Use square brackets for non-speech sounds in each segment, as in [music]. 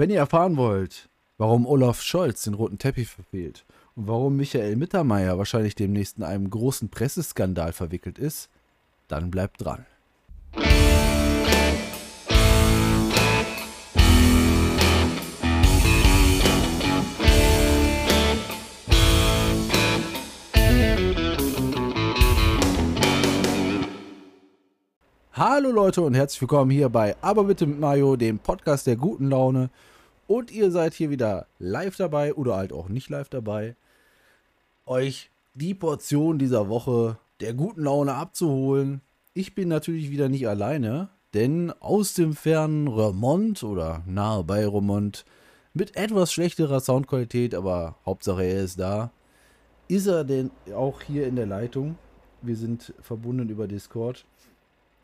Wenn ihr erfahren wollt, warum Olaf Scholz den roten Teppich verfehlt und warum Michael Mittermeier wahrscheinlich demnächst in einem großen Presseskandal verwickelt ist, dann bleibt dran. Hallo Leute und herzlich willkommen hier bei Aber bitte mit Mario, dem Podcast der guten Laune. Und ihr seid hier wieder live dabei oder halt auch nicht live dabei, euch die Portion dieser Woche der guten Laune abzuholen. Ich bin natürlich wieder nicht alleine, denn aus dem fernen Remont oder nahe bei Remont mit etwas schlechterer Soundqualität, aber Hauptsache er ist da, ist er denn auch hier in der Leitung. Wir sind verbunden über Discord.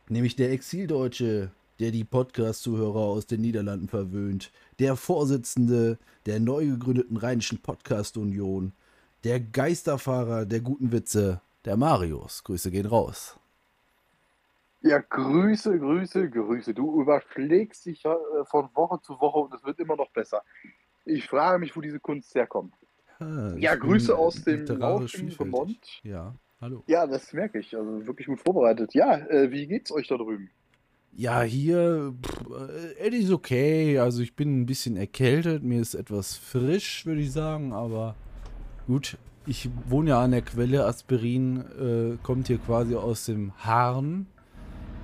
Nämlich der Exildeutsche, der die Podcast-Zuhörer aus den Niederlanden verwöhnt, der Vorsitzende der neu gegründeten Rheinischen Podcast-Union, der Geisterfahrer der guten Witze, der Marius. Grüße gehen raus. Ja, Grüße, Grüße, Grüße. Du überschlägst dich äh, von Woche zu Woche und es wird immer noch besser. Ich frage mich, wo diese Kunst herkommt. Ah, Ja, Grüße aus dem vielfältig. Vermont. Ja, hallo. Ja, das merke ich. Also wirklich gut vorbereitet. Ja, äh, wie geht's euch da drüben? Ja, hier, pff, äh, es ist okay. Also ich bin ein bisschen erkältet. Mir ist etwas frisch, würde ich sagen. Aber gut, ich wohne ja an der Quelle. Aspirin äh, kommt hier quasi aus dem Harn.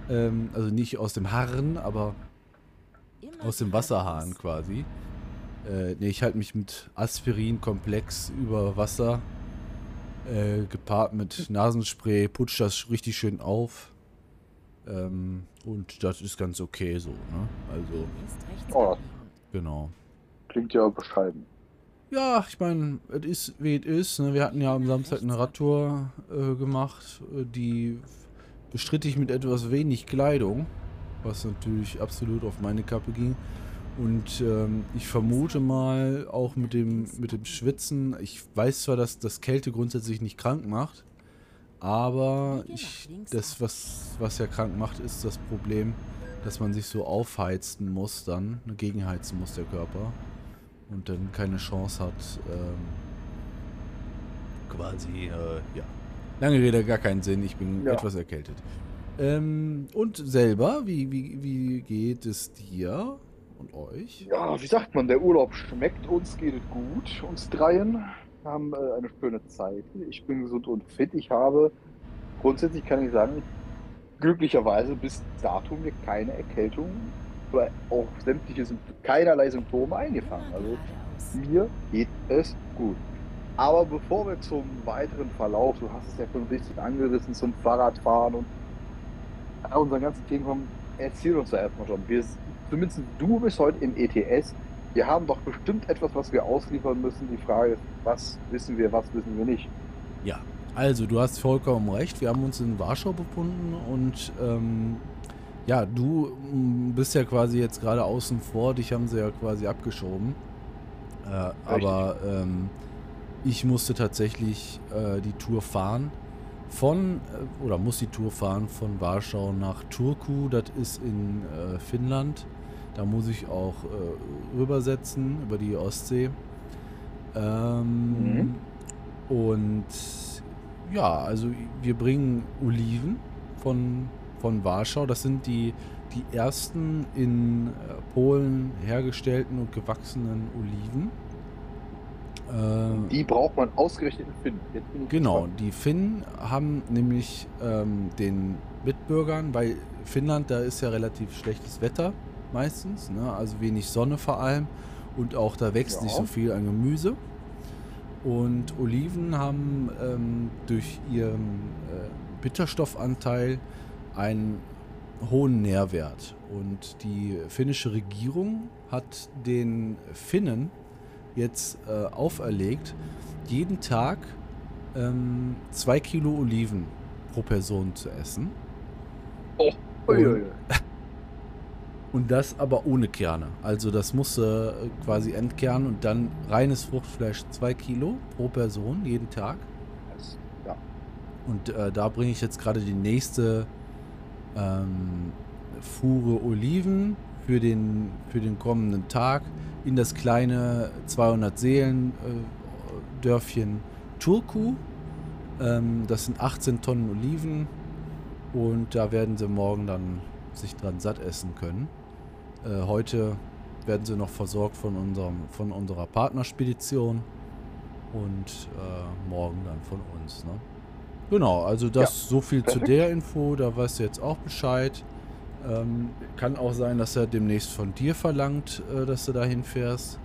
Ähm, also nicht aus dem Harn, aber aus dem Wasserhahn quasi. Äh, nee, ich halte mich mit Aspirin-Komplex über Wasser. Äh, gepaart mit Nasenspray, putsch das richtig schön auf. Ähm, und das ist ganz okay so, ne? Also, Oh, genau. klingt ja bescheiden. Ja, ich meine, es ist wie es ist. Ne? Wir hatten ja am Samstag eine Radtour äh, gemacht, äh, die bestritt ich mit etwas wenig Kleidung, was natürlich absolut auf meine Kappe ging. Und ähm, ich vermute mal auch mit dem, mit dem Schwitzen, ich weiß zwar, dass das Kälte grundsätzlich nicht krank macht, aber ich, das, was, was ja krank macht, ist das Problem, dass man sich so aufheizen muss dann, ne, gegenheizen muss der Körper und dann keine Chance hat, ähm, quasi, äh, ja. Lange Rede, gar keinen Sinn, ich bin Ja. etwas erkältet. Ähm, und selber, wie, wie, wie geht es dir und euch? Ja, wie sagt man, der Urlaub schmeckt uns, geht es gut, uns dreien. Wir haben äh, eine schöne Zeit. Ich bin gesund und fit. Ich habe, grundsätzlich kann ich sagen, glücklicherweise bis dato mir keine Erkältung oder auch sämtliche keinerlei Symptome eingefangen. Also mir geht es gut. Aber bevor wir zum weiteren Verlauf, du hast es ja schon richtig angerissen, zum Fahrradfahren und all unseren ganzen Themen kommen, erzähl uns da erstmal schon. Wir, zumindest du bist heute im ETS. Wir haben doch bestimmt etwas, was wir ausliefern müssen. Die Frage ist, was wissen wir, was wissen wir nicht? Ja, also du hast vollkommen recht. Wir haben uns in Warschau befunden und ähm, ja, du mm, bist ja quasi jetzt gerade außen vor. Dich haben sie ja quasi abgeschoben. Äh, aber ähm, ich musste tatsächlich äh, die Tour fahren von, äh, oder muss die Tour fahren von Warschau nach Turku. Das ist in äh, Finnland. Da muss ich auch äh, rübersetzen über die Ostsee. Ähm, Mhm. Und ja, also wir bringen Oliven von, von Warschau. Das sind die, die ersten in äh, Polen hergestellten und gewachsenen Oliven. Äh, Die braucht man ausgerechnet in Finn. Genau, gespannt. die Finnen haben nämlich ähm, den Mitbürgern, weil Finnland, da ist ja relativ schlechtes Wetter meistens, ne? also wenig Sonne vor allem und auch da wächst Ja. nicht so viel an Gemüse. Und Oliven haben ähm, durch ihren äh, Bitterstoffanteil einen hohen Nährwert. Und die finnische Regierung hat den Finnen jetzt äh, auferlegt, jeden Tag ähm, zwei Kilo Oliven pro Person zu essen. Uiuiui. Und das aber ohne Kerne. Also das musste äh, quasi entkernen und dann reines Fruchtfleisch 2 Kilo pro Person jeden Tag. Ja. Und äh, da bringe ich jetzt gerade die nächste ähm, Fuhre Oliven für den, für den kommenden Tag in das kleine 200 Seelen äh, Dörfchen Turku. Ähm, das sind 18 Tonnen Oliven und da werden sie morgen dann sich dran satt essen können. Äh, heute werden sie noch versorgt von, unserem, von unserer Partnerspedition und äh, morgen dann von uns. Ne? Genau, also das so viel zu der Info, da weißt du jetzt auch Bescheid. Ähm, kann auch sein, dass er demnächst von dir verlangt, äh, dass du da hinfährst.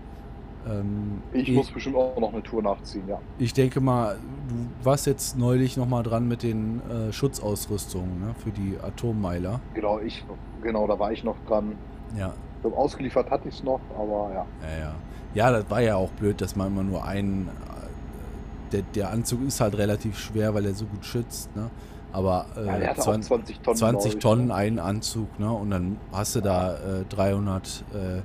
Ähm, Ich muss bestimmt auch noch eine Tour nachziehen, ja. ich denke mal, du warst jetzt neulich nochmal dran mit den äh, Schutzausrüstungen ne, für die Atommeiler. Genau, ich, genau, da war ich noch dran. Ja, So, ausgeliefert hatte ich es noch, aber ja. ja, ja. Ja, das war ja auch blöd, dass man immer nur einen. äh, Der, der Anzug ist halt relativ schwer, weil er so gut schützt, ne? Aber äh, ja der hatte 20, auch 20 Tonnen. 20 glaub ich, Tonnen ne? einen Anzug, ne? Und dann hast du da äh, 300 äh,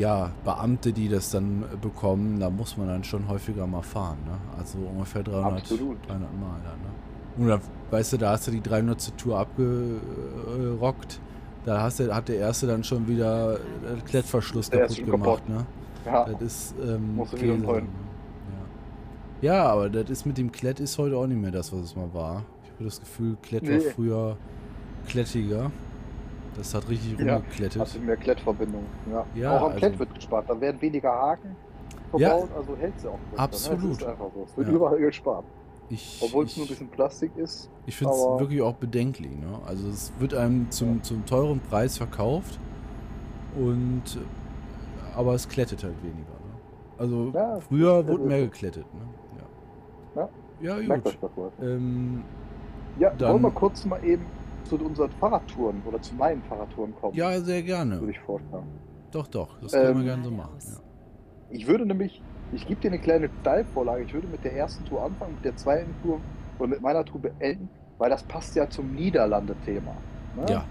ja, Beamte, die das dann äh, bekommen. Da muss man dann schon häufiger mal fahren, ne? Also ungefähr 300, Absolut. 300 Mal dann, ne? Und dann, weißt du, da hast du die 300. Tour abgerockt. Da hast du, hat der erste dann schon wieder den Klettverschluss Der kaputt gemacht, kaputt. ne? Ja, Das ist ähm, Musst du wieder ne? Ja. ja, aber das ist mit dem Klett ist heute auch nicht mehr das, was es mal war. Ich habe das Gefühl, Klett war Nee. früher klettiger. Das hat richtig Ja, rumgeklettet. hatte mehr Klettverbindung. Ja. Ja, auch am also- Klett wird gespart. Da werden weniger Haken Ja. verbaut, also hält sie auch besser. Absolut. Ne? Ist einfach so. Es wird Ja. überall gespart. Ich, Obwohl es nur ein bisschen Plastik ist. ich finde es wirklich auch bedenklich. Ne? Also es wird einem zum, zum teuren Preis verkauft und aber es klettet halt weniger. Ne? Also Ja, früher wurde mehr geklettet. Ne? Ja. Ja, ja Merkt gut. euch das mal. Ähm, Ja, Dann- wollen wir kurz mal eben zu unseren Fahrradtouren oder zu meinen Fahrradtouren kommen? ja, sehr gerne. Würde ich vorschlagen. Doch, doch. Das können wir Ähm, gerne so machen. Ja. Ich würde nämlich, ich gebe dir eine kleine Steilvorlage. Ich würde mit der ersten Tour anfangen, mit der zweiten Tour oder mit meiner Tour beenden, weil das passt ja zum Niederlande-Thema. Ne? ja.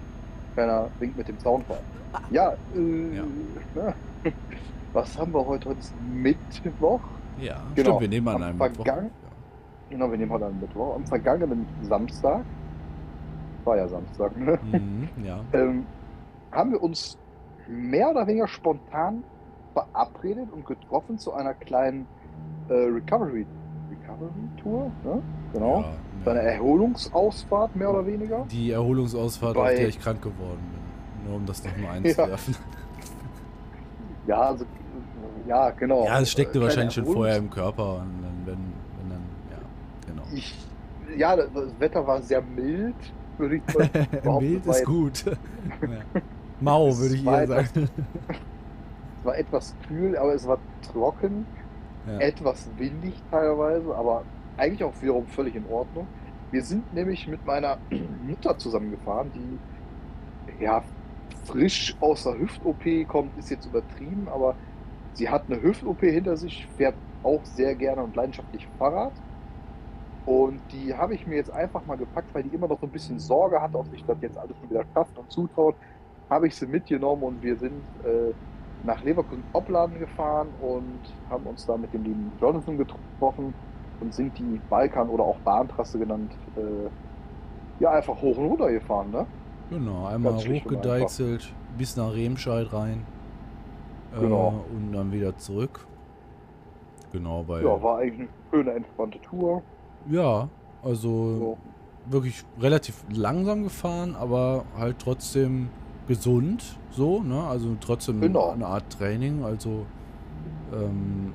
Keiner winkt mit dem Zaunfall. Ja, äh, Ja. Ne? was haben wir heute? Heute ist Mittwoch. Ja, Genau. stimmt, wir nehmen an einem Mittwoch. Vergangen- Genau, wir nehmen heute einen Mittwoch. Am vergangenen Samstag, war ja Samstag, ne? Ja. Mhm, ja. ähm, haben wir uns mehr oder weniger spontan verabredet und getroffen zu einer kleinen äh, Recovery, Recovery Tour, ne? Genau. Ja, einer ja. Erholungsausfahrt mehr oder weniger. Die Erholungsausfahrt, auf Bei- der ich krank geworden bin. Nur um das nochmal [laughs] einzuwerfen. Ja, also äh, ja, genau. Ja, es steckte Äh, kleine wahrscheinlich schon vorher im Körper und dann, wenn, wenn dann, ja, genau. Ich, ja, das Wetter war sehr mild, würde ich [laughs] behaupten. Mild ist gut. [laughs] ja. Mau, würde ich eher sagen. Es war etwas kühl, aber es war trocken, Ja. etwas windig teilweise, aber eigentlich auch wiederum völlig in Ordnung. Wir sind nämlich mit meiner [clears throat] Mutter zusammengefahren, die ja frisch aus der Hüft-OP kommt, ist jetzt übertrieben, aber sie hat eine Hüft-OP hinter sich, fährt auch sehr gerne und leidenschaftlich Fahrrad. Und die habe ich mir jetzt einfach mal gepackt, weil die immer noch so ein bisschen Sorge hat, ob sich das jetzt alles schon wieder schafft und zutraut. Habe ich sie mitgenommen und wir sind äh, nach Leverkusen-Opladen gefahren und haben uns da mit dem lieben Jonathan getroffen und sind die Balkan- oder auch Bahntrasse genannt, äh, ja, einfach hoch und runter gefahren, ne? Genau, einmal hochgedeichselt, bis nach Remscheid rein. Genau. Äh, und dann wieder zurück. Genau, weil. Ja, war eigentlich eine schöne, entspannte Tour. Ja, also So. wirklich relativ langsam gefahren, aber halt trotzdem gesund, so, ne? Also trotzdem Genau. eine Art Training. Also ähm,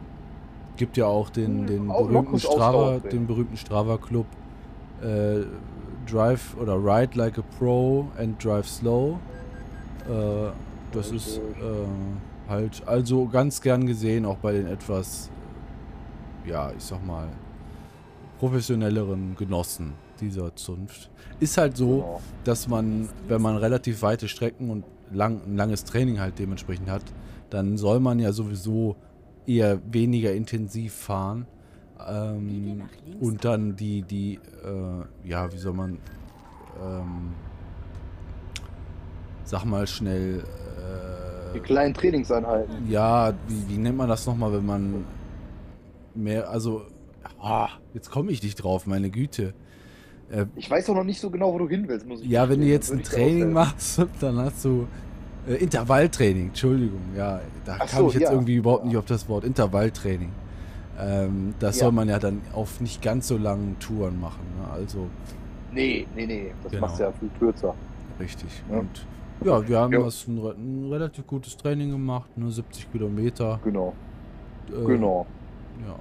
gibt ja auch den, Hm, den auch berühmten Strava, den berühmten Strava Club äh, Drive oder Ride like a Pro and Drive Slow. Äh, das ist äh, halt also ganz gern gesehen, auch bei den etwas, ja, ich sag mal, professionelleren Genossen dieser Zunft. Ist halt so, Genau. dass man, wenn man relativ weite Strecken und lang, ein langes Training halt dementsprechend hat, dann soll man ja sowieso eher weniger intensiv fahren. Ähm, und dann die, die, äh, ja, wie soll man, ähm, sag mal schnell, Die äh, kleinen Trainingseinheiten. ja, wie, wie nennt man das nochmal, wenn man mehr, also, ah, jetzt komme ich nicht drauf, meine Güte. Äh, Ich weiß auch noch nicht so genau, wo du hin willst, muss ich ja, wenn du jetzt ein Training machst, [laughs] dann hast du Äh, Intervalltraining, Entschuldigung, ja, da Ach kam so, ich jetzt ja. irgendwie überhaupt nicht auf das Wort Intervalltraining. Ähm, das Ja. soll man ja dann auf nicht ganz so langen Touren machen. Ne? Also Nee, nee, nee. Das Genau. machst du ja viel kürzer. richtig. Ja. Und ja, wir haben Ja. das ein, ein relativ gutes Training gemacht, nur 70 Kilometer. Genau. Äh, Genau. Ja,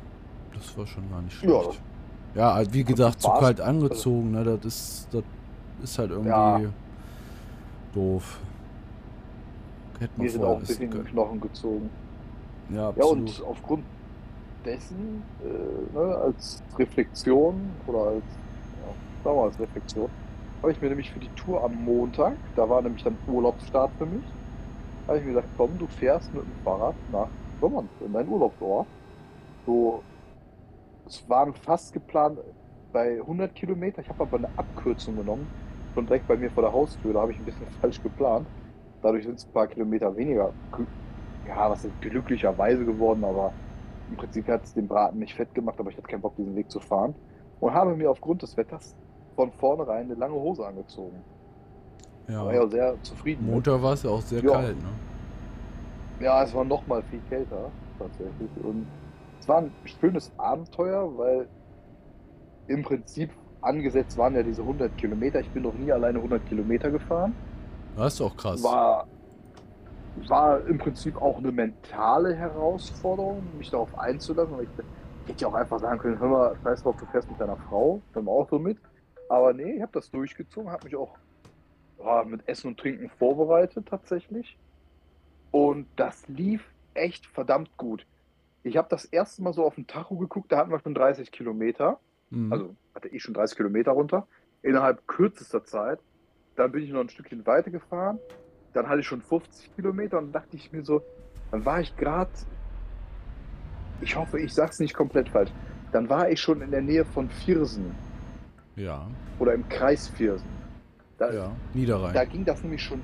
das war schon gar nicht schlecht. Ja, halt, wie gesagt, zu kalt angezogen, ne? Das ist, das ist halt irgendwie Ja. doof. Hätte man Wir sind auch ein bisschen wissen in den können. Knochen gezogen. Ja, Ja, absolut. und aufgrund dessen, äh, ne, als Reflexion oder als, ja, sagen wir als Reflexion, habe ich mir nämlich für die Tour am Montag, da war nämlich dann Urlaubsstart für mich, habe ich mir gesagt, komm, du fährst mit dem Fahrrad nach Rommern, in deinen Urlaubsort. So, es waren fast geplant bei 100 Kilometer, ich habe aber eine Abkürzung genommen, schon direkt bei mir vor der Haustür, da habe ich ein bisschen [laughs] falsch geplant. Dadurch sind es ein paar Kilometer weniger, ja, was ist glücklicherweise geworden, aber im Prinzip hat es den Braten nicht fett gemacht, aber ich hatte keinen Bock, diesen Weg zu fahren. Und habe mir aufgrund des Wetters von vornherein eine lange Hose angezogen. ja. War ja sehr zufrieden. Montag war es ja auch sehr Ja. kalt, ne? Ja, es war noch mal viel kälter, tatsächlich. Und es war ein schönes Abenteuer, weil im Prinzip angesetzt waren ja diese 100 Kilometer. Ich bin noch nie alleine 100 Kilometer gefahren. Das ist auch krass. War, war im Prinzip auch eine mentale Herausforderung, mich darauf einzulassen. Weil ich, hätte ja auch einfach sagen können, hör mal, scheiß drauf, du fährst mit deiner Frau im Auto mit. Aber nee, ich habe das durchgezogen, habe mich auch ja, mit Essen und Trinken vorbereitet tatsächlich. Und das lief echt verdammt gut. Ich habe das erste Mal so auf den Tacho geguckt, da hatten wir schon 30 Kilometer. Mhm. Also hatte ich schon 30 Kilometer runter. Innerhalb kürzester Zeit. Dann bin ich noch ein Stückchen weiter gefahren. Dann hatte ich schon 50 Kilometer und dachte ich mir so, dann war ich gerade, ich hoffe, ich sag's nicht komplett falsch. Dann war ich schon in der Nähe von Viersen ja, oder im Kreis Viersen. Da, ja. Niederrhein. da ging das nämlich schon,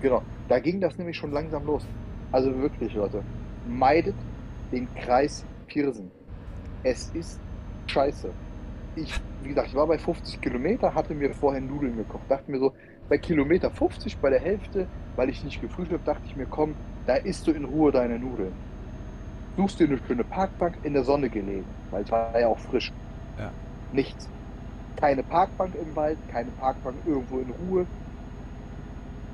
genau, da ging das nämlich schon langsam los. Also wirklich, Leute, meidet den Kreis Viersen. Es ist scheiße. Ich, wie gesagt, ich war bei 50 Kilometer, hatte mir vorher Nudeln gekocht. Dachte mir so, bei Kilometer 50, bei der Hälfte, weil ich nicht gefrühstückt habe, dachte ich mir, komm, da isst du in Ruhe deine Nudeln. Suchst dir eine schöne Parkbank in der Sonne gelegen, weil es war ja auch frisch. Ja. Nichts. Keine Parkbank im Wald, keine Parkbank irgendwo in Ruhe.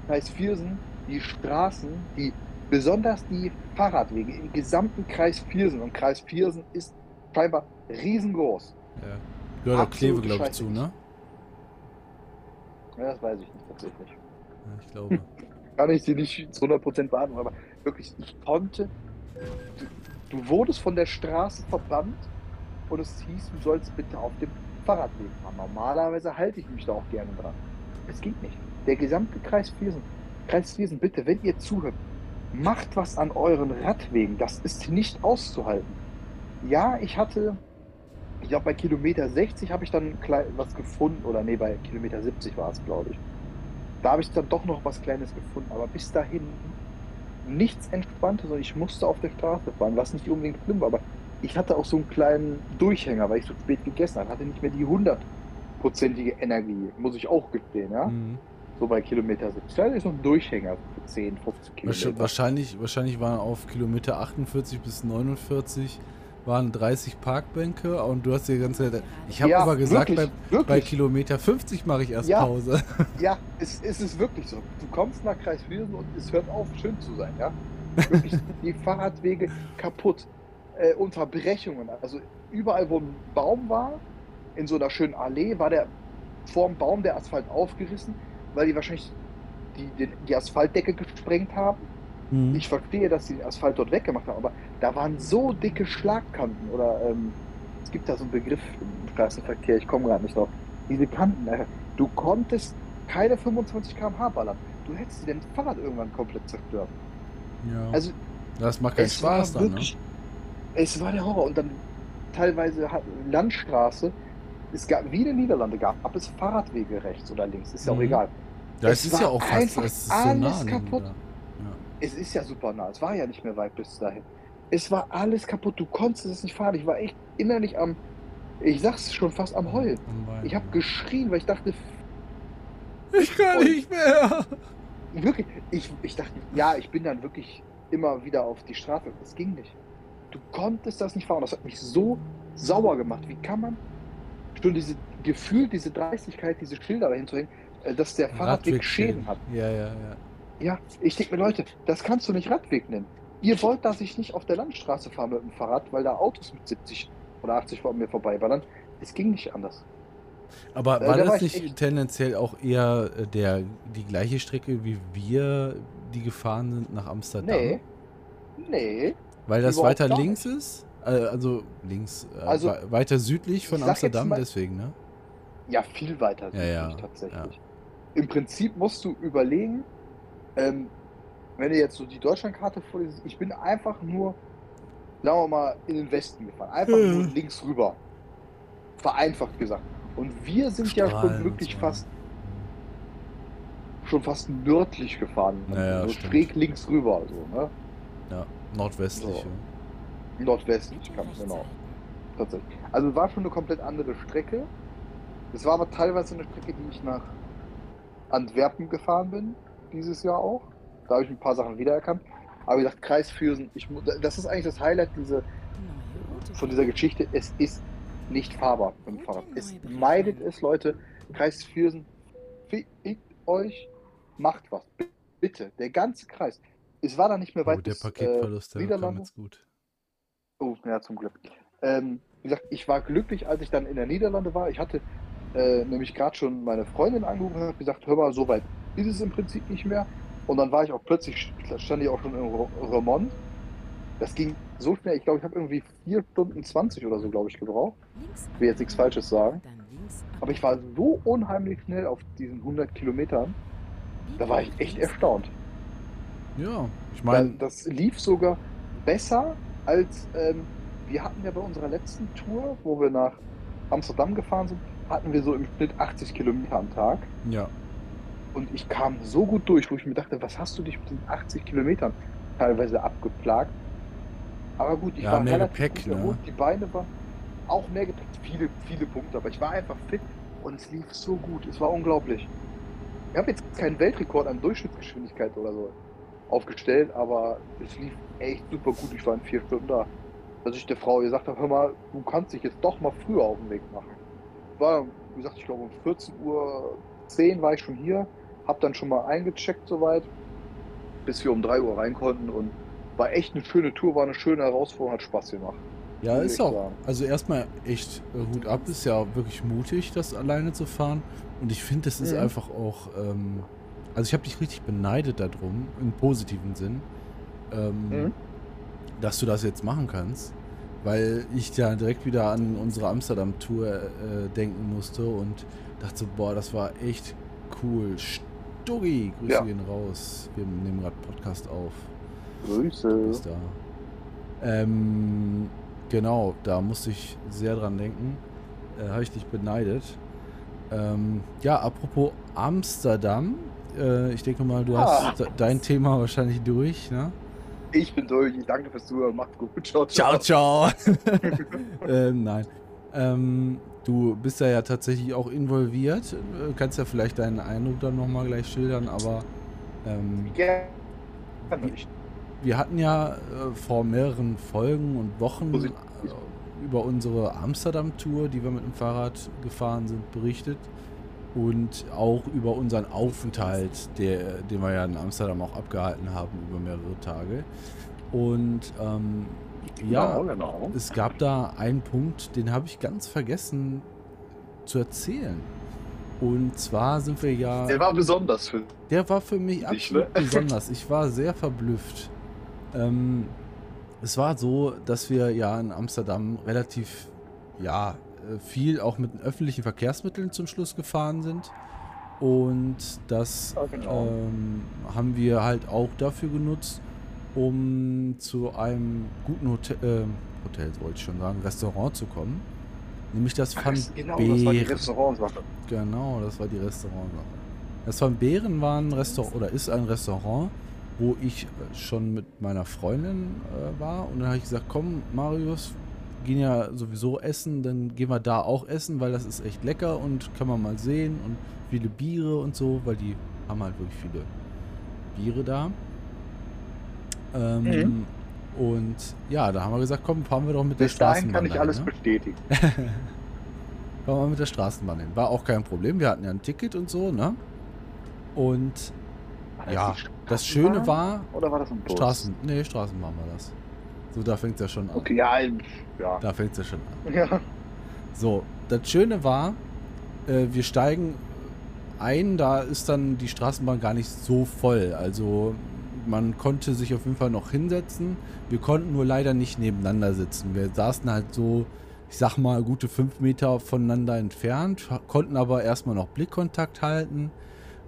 Kreis Viersen, die Straßen, die besonders die Fahrradwege im gesamten Kreis Viersen und Kreis Viersen ist scheinbar riesengroß. ja. Gehört auch Kleve, glaube ich, zu, ne? Ja, das weiß ich nicht tatsächlich. Ja, ich glaube. [laughs] Kann ich dir nicht zu 100% beantworten, aber wirklich, ich konnte. Du, du wurdest von der Straße verbannt und es hieß, du sollst bitte auf dem Fahrradweg fahren. Normalerweise halte ich mich da auch gerne dran. Es geht nicht. Der gesamte Kreis Viersen, Kreis Viersen, bitte, wenn ihr zuhört, macht was an euren Radwegen. Das ist nicht auszuhalten. Ja, ich hatte, ich glaube, bei Kilometer 60 habe ich dann was gefunden, oder nee, bei Kilometer 70 war es, glaube ich. Da habe ich dann doch noch was Kleines gefunden, aber bis dahin nichts Entspanntes und ich musste auf der Straße fahren, was nicht unbedingt schlimm war, aber ich hatte auch so einen kleinen Durchhänger, weil ich so spät gegessen habe, hatte nicht mehr die hundertprozentige Energie, muss ich auch gestehen, ja. Mhm. So bei Kilometer 70. Da ist noch ein Durchhänger für 10, 15 Wahrsch- Kilometer. Wahrscheinlich, wahrscheinlich waren auf Kilometer 48 bis 49 waren 30 Parkbänke und du hast dir ganz ich habe Ja, aber gesagt, wirklich, bei, bei wirklich. Kilometer 50 mache ich erst Ja. Pause. [laughs] Ja, es, es ist wirklich so. Du kommst nach Kreiswilsen und es hört auf, schön zu sein, ja. Wirklich, [laughs] die Fahrradwege kaputt. Äh, Unterbrechungen. Also überall, wo ein Baum war, in so einer schönen Allee, war der vorm Baum der Asphalt aufgerissen, weil die wahrscheinlich die, die, die Asphaltdecke gesprengt haben. Mhm. Ich verstehe, dass sie den Asphalt dort weggemacht haben, aber da waren so dicke Schlagkanten oder ähm, es gibt da so einen Begriff im Straßenverkehr, ich komme gerade nicht drauf. Diese Kanten, äh, du konntest keine 25 km/h ballern. Du hättest dein Fahrrad irgendwann komplett zerstört. ja. Also das macht keinen Spaß dann, ne? wirklich, es war der Horror und dann teilweise Landstraße. Es gab, wie in den Niederlanden gab es Fahrradwege rechts oder links, ist ja auch Mhm. egal. Ja, es es ist ja auch fast einfach es ist so alles nah kaputt. aneinander. Es ist ja super nah. Es war ja nicht mehr weit bis dahin. Es war alles kaputt. Du konntest es nicht fahren. Ich war echt innerlich am, ich sag's schon fast am Heulen. Ich habe ja. geschrien, weil ich dachte, Ich kann nicht mehr. wirklich, ich, ich dachte, ja, ich bin dann wirklich immer wieder auf die Straße. Das ging nicht. Du konntest das nicht fahren. Das hat mich so sauer gemacht. Wie kann man schon diese Gefühl, diese Dreistigkeit, diese Schilder dahin zu hängen, dass der Fahrradweg Schäden hat. Ja, ja, ja. Ja, ich denke mir, Leute, das kannst du nicht Radweg nennen. Ihr wollt, dass ich nicht auf der Landstraße fahre mit dem Fahrrad, weil da Autos mit 70 oder 80 vor mir vorbeiballern. Es ging nicht anders. Aber Äh, war da war das ich nicht echt- tendenziell auch eher äh, der, die gleiche Strecke, wie wir die gefahren sind nach Amsterdam? Nee. Nee. Weil das weiter links ist? Äh, also links, äh, Also, we- weiter südlich von Amsterdam, mal- deswegen, ne? Ja, viel weiter Ja, südlich ja, tatsächlich. Im Prinzip musst du überlegen, ähm, wenn du jetzt so die Deutschlandkarte vor dir siehst, ich bin einfach nur, sagen wir mal, in den Westen gefahren. Einfach Mhm. nur links rüber. Vereinfacht gesagt. Und wir sind ja Strahlen schon wirklich so. fast schon fast nördlich gefahren. Ja, ja, so stimmt. schräg links rüber, so, ne? Ja, nordwestlich. So. ja. Nordwestlich kann genau. Tatsächlich. Also war schon eine komplett andere Strecke. Es war aber teilweise eine Strecke, die ich nach Antwerpen gefahren bin, dieses Jahr auch. Da habe ich ein paar Sachen wiedererkannt. Aber wie gesagt, Kreis Viersen, ich, das ist eigentlich das Highlight diese, von dieser Geschichte. Es ist nicht fahrbar mit dem Fahrrad. Es meidet es, Leute. Kreis Viersen, fickt euch, macht was. Bitte, der ganze Kreis. Es war da nicht mehr weit Oh, der bis, Paketverlust, äh, der kam Niederlande. jetzt gut. Oh, ja, zum Glück. Ähm, wie gesagt, ich war glücklich, als ich dann in der Niederlande war. Ich hatte äh, nämlich gerade schon meine Freundin angerufen und habe gesagt, hör mal, so weit ist es im Prinzip nicht mehr. Und dann war ich auch plötzlich, stand ich auch schon in Remont. Das ging so schnell, ich glaube, ich habe irgendwie 4 Stunden 20 oder so, glaube ich, gebraucht. Ich will jetzt nichts Falsches sagen. Aber ich war so unheimlich schnell auf diesen 100 Kilometern, da war ich echt erstaunt. Ja, ich meine, das lief sogar besser als ähm, wir hatten ja bei unserer letzten Tour, wo wir nach Amsterdam gefahren sind, hatten wir so im Schnitt 80 Kilometer am Tag. ja. Und ich kam so gut durch, wo ich mir dachte, was hast du dich mit den 80 Kilometern teilweise abgeplagt? Aber gut, ich Ja, war mehr relativ Gepäck, gut ne? die Beine waren auch mehr Gepäck, viele, viele Punkte, aber ich war einfach fit und es lief so gut, es war unglaublich. Ich habe jetzt keinen Weltrekord an Durchschnittsgeschwindigkeit oder so aufgestellt, aber es lief echt super gut, ich war in vier Stunden da. Dass ich der Frau gesagt habe, hör mal, du kannst dich jetzt doch mal früher auf den Weg machen. War, wie gesagt, ich glaube um 14 Uhr 10 war ich schon hier, hab dann schon mal eingecheckt soweit, bis wir um 3 Uhr rein konnten und war echt eine schöne Tour, war eine schöne Herausforderung, hat Spaß gemacht. Ja, ist auch. sagen. Also erstmal echt äh, Hut ab, ist ja wirklich mutig, das alleine zu fahren. Und ich finde, es ist Mhm. einfach auch. Ähm, also ich habe dich richtig beneidet darum, im positiven Sinn, ähm, Mhm. dass du das jetzt machen kannst. Weil ich ja direkt wieder an unsere Amsterdam-Tour äh, denken musste und dachte so, boah, das war echt cool. Stuggi, Grüße Ja. gehen raus. Wir nehmen gerade Podcast auf. Grüße. Ist da. Ähm, genau, da musste ich sehr dran denken. Äh, Habe ich dich beneidet. Ähm, ja, apropos Amsterdam. Äh, ich denke mal, du Ah. hast de- dein Thema wahrscheinlich durch, ne? Ich bin durch, danke fürs Zuhören, macht's gut. [laughs] Ciao, Ciao, ciao. [laughs] ähm, nein. Ähm, du bist da ja tatsächlich auch involviert. Äh, Kannst ja vielleicht deinen Eindruck dann nochmal gleich schildern, aber ähm, Gerne. Wir hatten ja äh, vor mehreren Folgen und Wochen äh, über unsere Amsterdam-Tour, die wir mit dem Fahrrad gefahren sind, berichtet. Und auch über unseren Aufenthalt, der, den wir ja in Amsterdam auch abgehalten haben über mehrere Tage. Und ähm, ja, Genau, es gab da einen Punkt, den habe ich ganz vergessen zu erzählen. Und zwar sind wir ja. Der war besonders für Der war für mich absolut ne? [laughs] besonders. Ich war sehr verblüfft. Ähm, es war so, dass wir ja in Amsterdam relativ, ja, viel auch mit öffentlichen Verkehrsmitteln zum Schluss gefahren sind. Und das Ja, genau. ähm, haben wir halt auch dafür genutzt, um zu einem guten Hotel, äh, Hotel wollte ich schon sagen, Restaurant zu kommen. Nämlich das Van Genau, das war die. Restaurantsache. Genau, das war die Restaurantsache. Das Van Beeren war ein Restaurant oder ist ein Restaurant, wo ich äh, schon mit meiner Freundin äh, war. Und dann habe ich gesagt, komm, Marius, gehen ja sowieso essen, dann gehen wir da auch essen, weil das ist echt lecker und kann man mal sehen und viele Biere und so, weil die haben halt wirklich viele Biere da. Ähm, Mhm. Und ja, da haben wir gesagt, komm, fahren wir doch mit der Bis dahin Straßenbahn kann ich dahin, alles ne? bestätigen. [laughs] Fahren wir mit der Straßenbahn hin. War auch kein Problem. Wir hatten ja ein Ticket und so, ne? Und ja, das Schöne war, Oder war das ein Bus? Straßen, nee, Straßenbahn war das. So, da fängt es ja schon an. Okay, ja, ja. Da fängt es ja schon an. ja. So, das Schöne war, äh, wir steigen ein, da ist dann die Straßenbahn gar nicht so voll. Also man konnte sich auf jeden Fall noch hinsetzen. Wir konnten nur leider nicht nebeneinander sitzen. Wir saßen halt so, ich sag mal, gute fünf Meter voneinander entfernt, konnten aber erstmal noch Blickkontakt halten,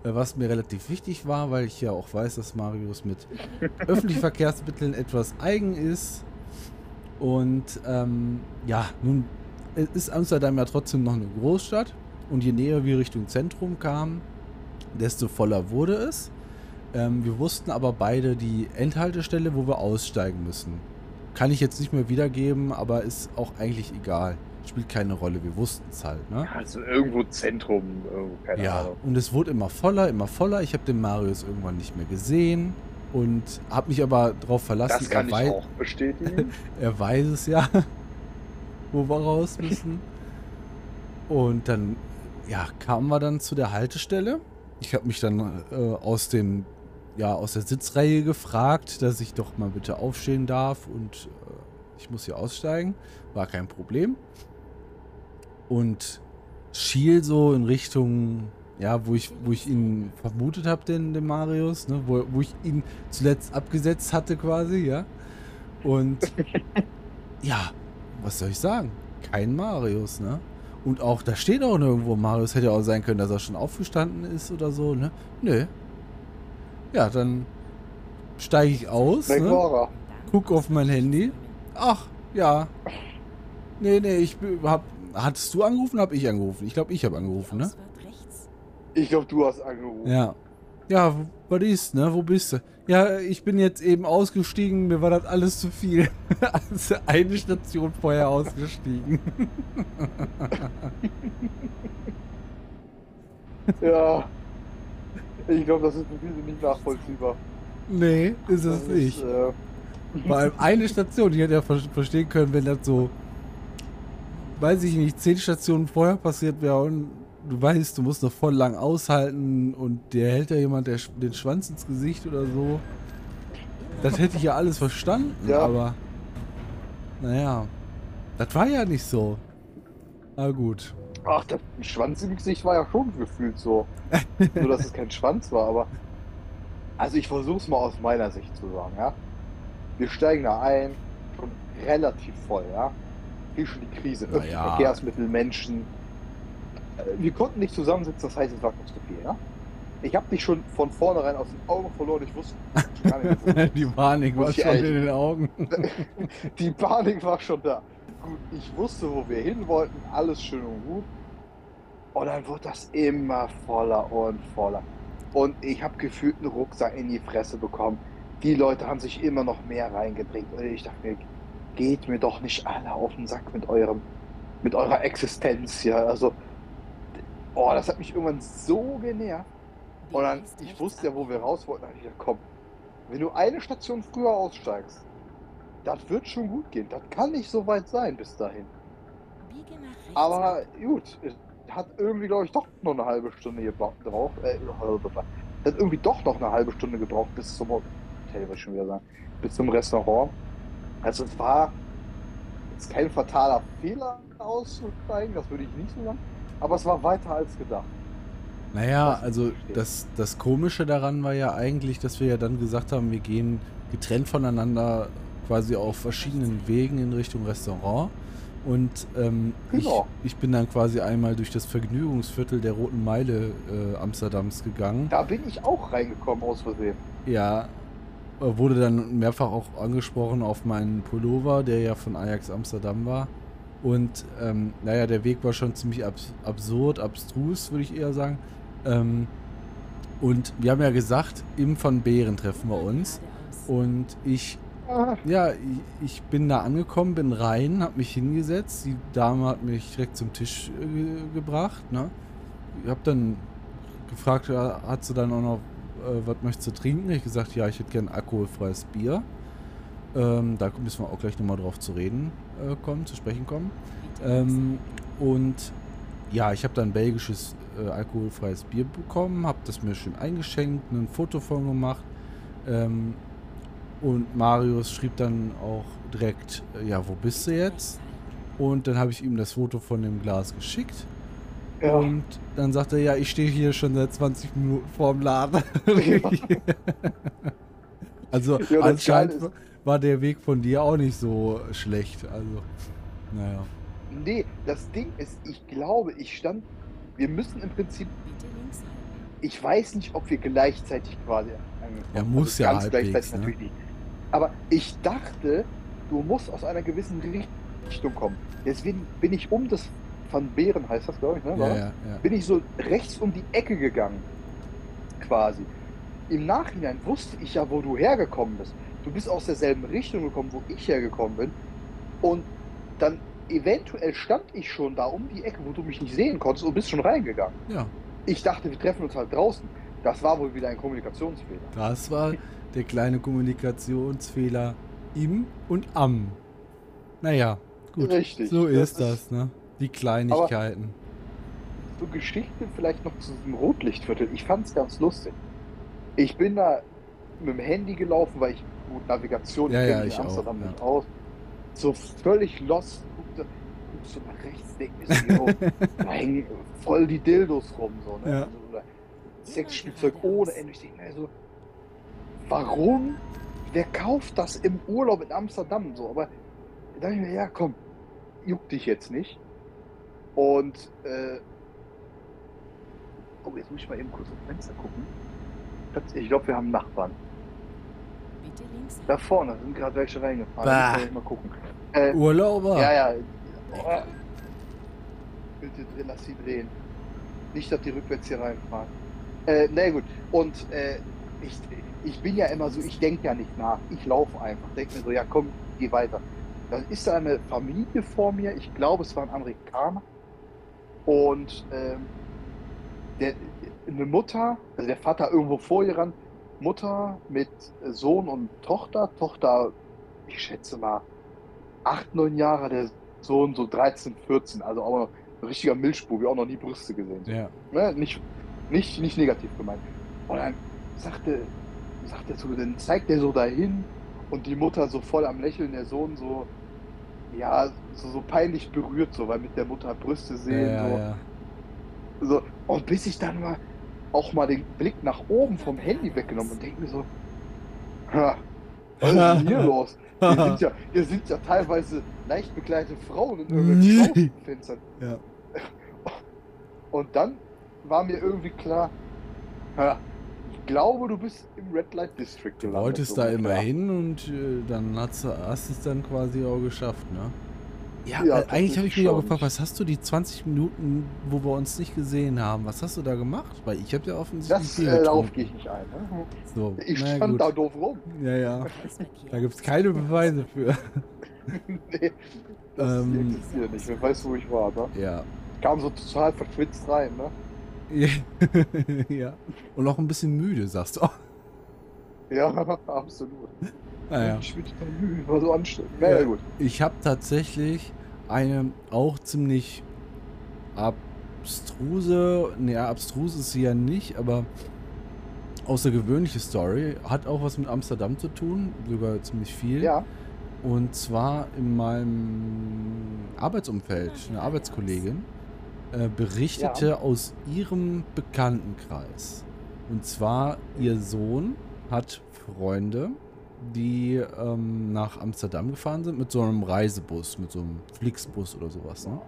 was mir relativ wichtig war, weil ich ja auch weiß, dass Marius mit [laughs] öffentlichen Verkehrsmitteln etwas eigen ist. Und ähm, ja, nun ist Amsterdam ja trotzdem noch eine Großstadt. Und je näher wir Richtung Zentrum kamen, desto voller wurde es. Ähm, wir wussten aber beide die Endhaltestelle, wo wir aussteigen müssen. Kann ich jetzt nicht mehr wiedergeben, aber ist auch eigentlich egal. Spielt keine Rolle, wir wussten es halt. Ne? Also irgendwo Zentrum, irgendwo, keine Ja, Ahnung. und es wurde immer voller, immer voller. Ich habe den Marius irgendwann nicht mehr gesehen und habe mich aber darauf verlassen, Das kann ich er, wei auch bestätigen. [laughs] er weiß es ja, [laughs] wo wir raus müssen. Und dann, ja, kamen wir dann zu der Haltestelle. Ich habe mich dann äh, aus dem, ja, aus der Sitzreihe gefragt, dass ich doch mal bitte aufstehen darf und äh, ich muss hier aussteigen. War kein Problem. Und schiel so in Richtung, ja, wo ich, wo ich ihn vermutet habe, den, den Marius, ne, wo, wo ich ihn zuletzt abgesetzt hatte quasi, ja. Und [laughs] ja, was soll ich sagen? Kein Marius, ne? Und auch, da steht auch nirgendwo Marius. Hätte ja auch sein können, dass er schon aufgestanden ist oder so, ne? Nö. Ja, dann steige ich aus, Weg ne? war er. guck auf mein Handy. Ach, ja. Nee, nee, ich bin- hab. Hattest du angerufen? Hab ich angerufen? Ich glaube, ich habe angerufen, ne? Ich glaube, du hast angerufen. Ja. Ja, was ist, ne? Wo bist du? Ja, ich bin jetzt eben ausgestiegen, mir war das alles zu viel. [laughs] Also eine Station vorher ausgestiegen. [laughs] Ja. Ich glaube, das ist für viele nicht nachvollziehbar. Nee, ist Das es nicht. äh, Vor allem eine Station, ich hätte ja ver- verstehen können, wenn das so, weiß ich nicht, zehn Stationen vorher passiert wäre und du weißt, du musst noch voll lang aushalten und der hält ja jemand der, den Schwanz ins Gesicht oder so. Das hätte ich ja alles verstanden, Ja. aber naja, das war ja nicht so. Aber gut. Ach, der Schwanz im Gesicht war ja schon gefühlt so. [laughs] Nur, dass es kein Schwanz war, aber. Also, ich versuch's mal aus meiner Sicht zu sagen, ja. Wir steigen da ein, schon relativ voll, ja. Hier schon die Krise. Na Öffentliche ja. Verkehrsmittel, Menschen. Äh, Wir konnten nicht zusammensitzen, das heißt, es war nicht zu viel, ja. Ich habe dich schon von vornherein aus den Augen verloren. Ich wusste gar nicht, [laughs] Die Panik war schon in den Augen. [laughs] Die Panik war schon da. Gut, ich wusste, wo wir hin wollten, alles schön und gut. Und dann wurde das immer voller und voller. Und ich habe gefühlt einen Rucksack in die Fresse bekommen. Die Leute haben sich immer noch mehr reingedrängt. Und ich dachte mir, geht mir doch nicht alle auf den Sack mit eurem, mit eurer Existenz hier. Also, oh, das hat mich irgendwann so genervt. Und dann, ich wusste ja, wo wir raus wollten. Da hab ich gedacht, komm, wenn du eine Station früher aussteigst, das wird schon gut gehen. Das kann nicht so weit sein bis dahin. Rechts Aber ab. gut, es hat irgendwie, glaube ich, doch noch eine halbe Stunde gebraucht. Äh, hat irgendwie doch noch eine halbe Stunde gebraucht bis zum Hotel, wollte ich schon wieder sagen, bis zum Restaurant. Also es war jetzt kein fataler Fehler auszusteigen, das würde ich nicht so sagen. Aber es war weiter als gedacht. Naja, also das, das Komische daran war ja eigentlich, dass wir ja dann gesagt haben, wir gehen getrennt voneinander quasi auf verschiedenen Wegen in Richtung Restaurant. Und ähm, Genau. ich, ich bin dann quasi einmal durch das Vergnügungsviertel der Roten Meile äh, Amsterdams gegangen. Da bin ich auch reingekommen aus Versehen. Ja, wurde dann mehrfach auch angesprochen auf meinen Pullover, der ja von Ajax Amsterdam war. Und ähm, naja, der Weg war schon ziemlich abs absurd, abstrus, würde ich eher sagen. Ähm, und wir haben ja gesagt, im Van Beeren treffen wir uns. Und ich, ja, ich, bin da angekommen, bin rein, habe mich hingesetzt. Die Dame hat mich direkt zum Tisch äh, ge gebracht. Ne? Ich habe dann gefragt, ja, hat sie dann auch noch äh, was möchtest du trinken? Ich gesagt, ja, ich hätte gern alkoholfreies Bier. Ähm, da müssen wir auch gleich nochmal drauf zu reden äh, kommen, zu sprechen kommen. Ähm, und ja, ich habe dann belgisches äh, alkoholfreies Bier bekommen, habe das mir schön eingeschenkt, ein Foto von gemacht. Ähm, und Marius schrieb dann auch direkt, äh, ja, wo bist du jetzt? Und dann habe ich ihm das Foto von dem Glas geschickt. Ja. Und dann sagt er, ja, ich stehe hier schon seit 20 Minuten vorm Laden. also das Geile anscheinend war der Weg von dir auch nicht so schlecht. Also, naja. Nee, das Ding ist, ich glaube, ich stand. Wir müssen im Prinzip. Ich weiß nicht, ob wir gleichzeitig quasi Ja, sind. muss ja ganz halbwegs, gleichzeitig ne? natürlich nicht. Aber ich dachte, du musst aus einer gewissen Richtung kommen. Deswegen bin ich um das Van Beeren heißt das, glaube ich, ne? Ja, das? ja, ja. bin ich so rechts um die Ecke gegangen. Quasi. Im Nachhinein wusste ich ja, wo du hergekommen bist. Du bist aus derselben Richtung gekommen, wo ich hergekommen bin. Und dann eventuell stand ich schon da um die Ecke, wo du mich nicht sehen konntest und bist schon reingegangen. ja. Ich dachte, wir treffen uns halt draußen. Das war wohl wieder ein Kommunikationsfehler. Das war der kleine Kommunikationsfehler im und am. Naja, gut. Richtig. So Das ist das, ne? Die Kleinigkeiten. So Geschichte vielleicht noch zu diesem Rotlichtviertel. Ich fand es ganz lustig. Ich bin da mit dem Handy gelaufen, weil ich gut Navigation Ja, ja, ich in Amsterdam auch, ja. nicht aus. So völlig lost. Guckte, guckst so nach rechts, denk mir so, yo, [laughs] da hängen voll die Dildos rum. So, ne? Ja. Also, oder Sexspielzeug ohne Ende. Ich denke mir so, warum? Wer kauft das im Urlaub in Amsterdam? So, aber da dachte ich mir, ja komm, juckt dich jetzt nicht. Und äh, oh, jetzt muss ich mal eben kurz aufs Fenster gucken. Ich glaube, wir haben Nachbarn. Bitte links. Da vorne sind gerade welche reingefahren. Bah. Muss ich mal gucken. Äh, Urlauber. ja, ja. Oh. Bitte dreh- lass sie drehen. Nicht, dass die rückwärts hier reinfahren. Äh, na gut. Und äh, ich, ich bin ja immer so, ich denke ja nicht nach. Ich laufe einfach. Denke mir so, ja komm, geh weiter. Dann ist da eine Familie vor mir. Ich glaube, es waren Amerikaner. Und ähm, der, eine Mutter, also der Vater irgendwo vor ihr ran, Mutter mit Sohn und Tochter. Tochter, ich schätze mal, acht, neun Jahre, der Sohn so 13, 14, also auch noch ein richtiger Milchbubi, auch noch nie Brüste gesehen. Ja. Ne? Nicht, nicht, nicht negativ gemeint. Und dann sagte, sagte so, dann zeigt er so dahin und die Mutter so voll am Lächeln, der Sohn so, ja, so, so peinlich berührt, so, weil mit der Mutter Brüste sehen. ja, so. ja. So, und bis ich dann mal auch mal den Blick nach oben vom Handy weggenommen und denke mir so, ha, was ist denn hier [laughs] los? [laughs] Hier sind, ja, hier sind ja teilweise leicht bekleidete Frauen in irgendwelchen Schaufenstern. Ja. Und dann war mir irgendwie klar, ha, ich glaube, du bist im Red Light District Du gelandet, wolltest so da immer hin und äh, dann hast du hast es dann quasi auch geschafft, ne? Ja, Ja, äh, eigentlich habe ich mich auch gefragt, was hast du die 20 Minuten, wo wir uns nicht gesehen haben, was hast du da gemacht? Weil ich habe ja offensichtlich Das, äh, darauf gehe ich nicht ein. Ne? So, Ich stand gut. da doof rum. Ja, ja. Da gibt es keine Beweise für. [laughs] nee, das Ähm. existiert nicht. Wer weiß, wo ich war. Ne? Ja. Kam so total verschwitzt rein. Ne? [laughs] ja. Und auch ein bisschen müde, sagst du. [laughs] Ja, absolut. naja. Ich bin total müde, war so anstrengend. Naja, Ja. gut. Ich habe tatsächlich eine auch ziemlich abstruse, ne, abstruse ist sie ja nicht, aber außergewöhnliche Story. Hat auch was mit Amsterdam zu tun, sogar ziemlich viel. Ja, Und zwar in meinem Arbeitsumfeld, eine Arbeitskollegin äh, berichtete aus ihrem Bekanntenkreis. Und zwar ihr Sohn hat Freunde, die ähm, nach Amsterdam gefahren sind mit so einem Reisebus, mit so einem Flixbus oder sowas. Ne?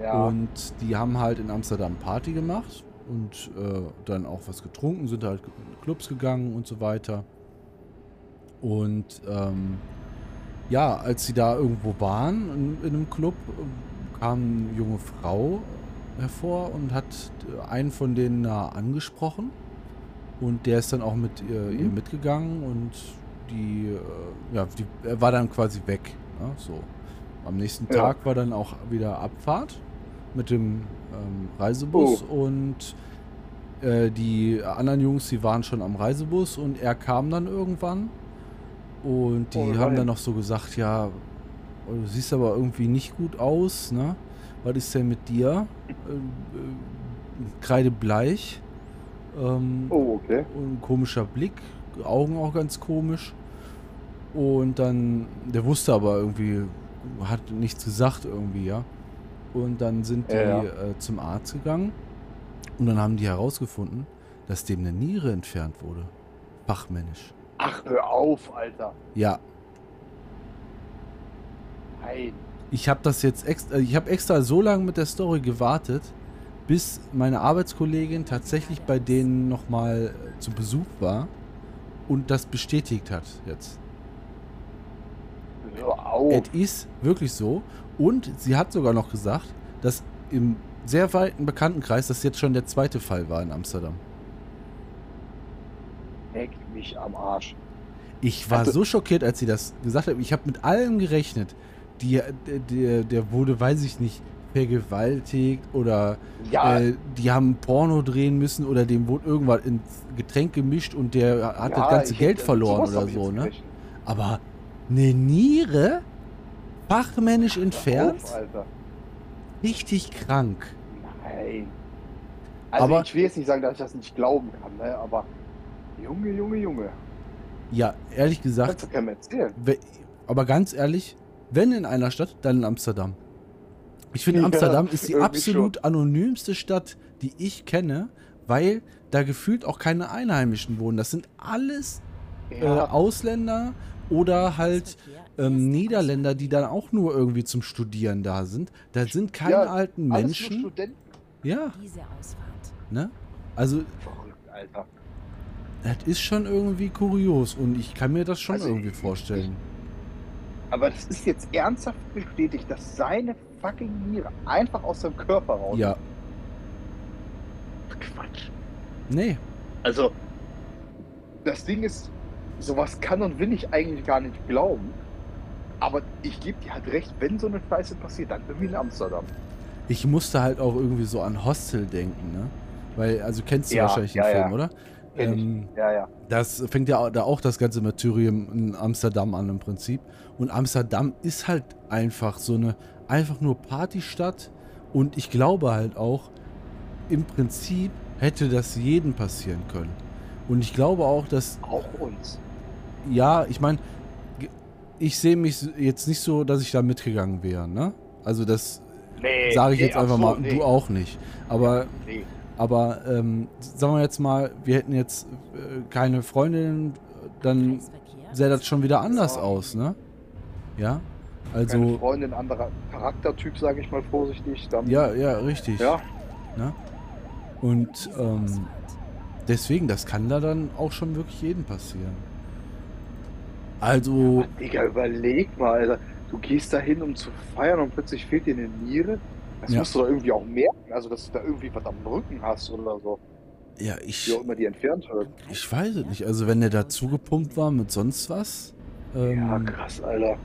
ja. Und die haben halt in Amsterdam Party gemacht und äh, dann auch was getrunken, sind halt in Clubs gegangen und so weiter. Und ähm, ja, als sie da irgendwo waren in, in einem Club, äh, kam eine junge Frau hervor und hat äh, einen von denen da angesprochen. Und der ist dann auch mit ihr, ihr Mhm. mitgegangen und die, äh, ja, die, er war dann quasi weg. Ne? So. Am nächsten Ja. Tag war dann auch wieder Abfahrt mit dem ähm, Reisebus und äh, die anderen Jungs, die waren schon am Reisebus und er kam dann irgendwann. Und die Oh, haben dann noch so gesagt, ja, oh, du siehst aber irgendwie nicht gut aus, ne? Was ist denn mit dir? Äh, äh, kreidebleich. Ähm, Oh, okay. und ein komischer Blick, Augen auch ganz komisch. Und dann, der wusste aber irgendwie, hat nichts gesagt irgendwie, ja. Und dann sind die Ja, ja. Äh, zum Arzt gegangen und dann haben die herausgefunden, dass dem eine Niere entfernt wurde. Fachmännisch. Ach, hör auf, Alter. Ja, Nein. Ich habe das jetzt extra, ich habe extra so lange mit der Story gewartet, bis meine Arbeitskollegin tatsächlich bei denen nochmal zu Besuch war und das bestätigt hat jetzt. Auf. Es ist wirklich so. Und sie hat sogar noch gesagt, dass im sehr weiten Bekanntenkreis das jetzt schon der zweite Fall war in Amsterdam. Leck mich am Arsch. Ich war Also- so schockiert, als sie das gesagt hat. Ich habe mit allem gerechnet. Die, der, der, wurde, weiß ich nicht, vergewaltigt oder Ja, äh, die haben Porno drehen müssen oder dem wurde irgendwas ins Getränk gemischt und der hat das ja, ganze ich Geld hätte- verloren oder so, ne? gerechnet. Aber eine Niere? Fachmännisch entfernt? Auf, Alter. Richtig krank. Nein. Also Aber- ich will jetzt nicht sagen, dass ich das nicht glauben kann, ne? aber Junge, Junge, Junge. Ja, ehrlich gesagt, Kannst du keinem erzählen. aber ganz ehrlich, wenn in einer Stadt, dann in Amsterdam. Ich finde, Ja, Amsterdam [laughs] ist die absolut anonymste Stadt, die ich kenne, weil da gefühlt auch keine Einheimischen wohnen. Das sind alles äh, Ausländer oder halt ähm, Niederländer, die dann auch nur irgendwie zum Studieren da sind. Da sind keine Ja, alten alles nur Menschen. Studenten. Ja, Diese Ausfahrt. ne? Also, Verrückt, Alter. das ist schon irgendwie kurios und ich kann mir das schon Also, irgendwie ich- vorstellen. Aber das ist jetzt ernsthaft bestätigt, dass seine fucking Niere einfach aus seinem Körper raus. Ja, Quatsch. nee. Also, das Ding ist, sowas kann und will ich eigentlich gar nicht glauben. Aber ich gebe dir halt recht, wenn so eine Scheiße passiert, dann irgendwie in Amsterdam. Ich musste halt auch irgendwie so an Hostel denken, ne? Weil, also kennst du Ja, wahrscheinlich den ja, Film, ja. oder? Ähm, Ja, ja. das fängt ja da auch das ganze Martyrium in Amsterdam an im Prinzip. Und Amsterdam ist halt einfach so eine, einfach nur Partystadt. Und ich glaube halt auch, im Prinzip hätte das jedem passieren können. Und ich glaube auch, dass Auch uns. ja, ich meine, ich sehe mich jetzt nicht so, dass ich da mitgegangen wäre, ne? Also das Nee, sage ich nee, jetzt einfach mal, nee. du auch nicht. Aber, Nee. Aber ähm, sagen wir jetzt mal, wir hätten jetzt äh, keine Freundin, dann sähe das schon wieder anders Ja. aus, ne? Ja, Keine also, Freundin, anderer Charaktertyp, sage ich mal vorsichtig. Dann, ja, ja, richtig. Ja, Ne? Und ähm, deswegen, das kann da dann auch schon wirklich jedem passieren. Also, Aber, Digga, überleg mal, Alter. Du gehst da hin, um zu feiern und plötzlich fehlt dir eine Niere. Das Ja. musst du doch irgendwie auch merken. Also, dass du da irgendwie was am Rücken hast oder so. ja, ich, Wie auch immer die entfernt wird. ich weiß es nicht. Also, wenn der da zugepumpt war mit sonst was, ähm, Ja, krass, Alter.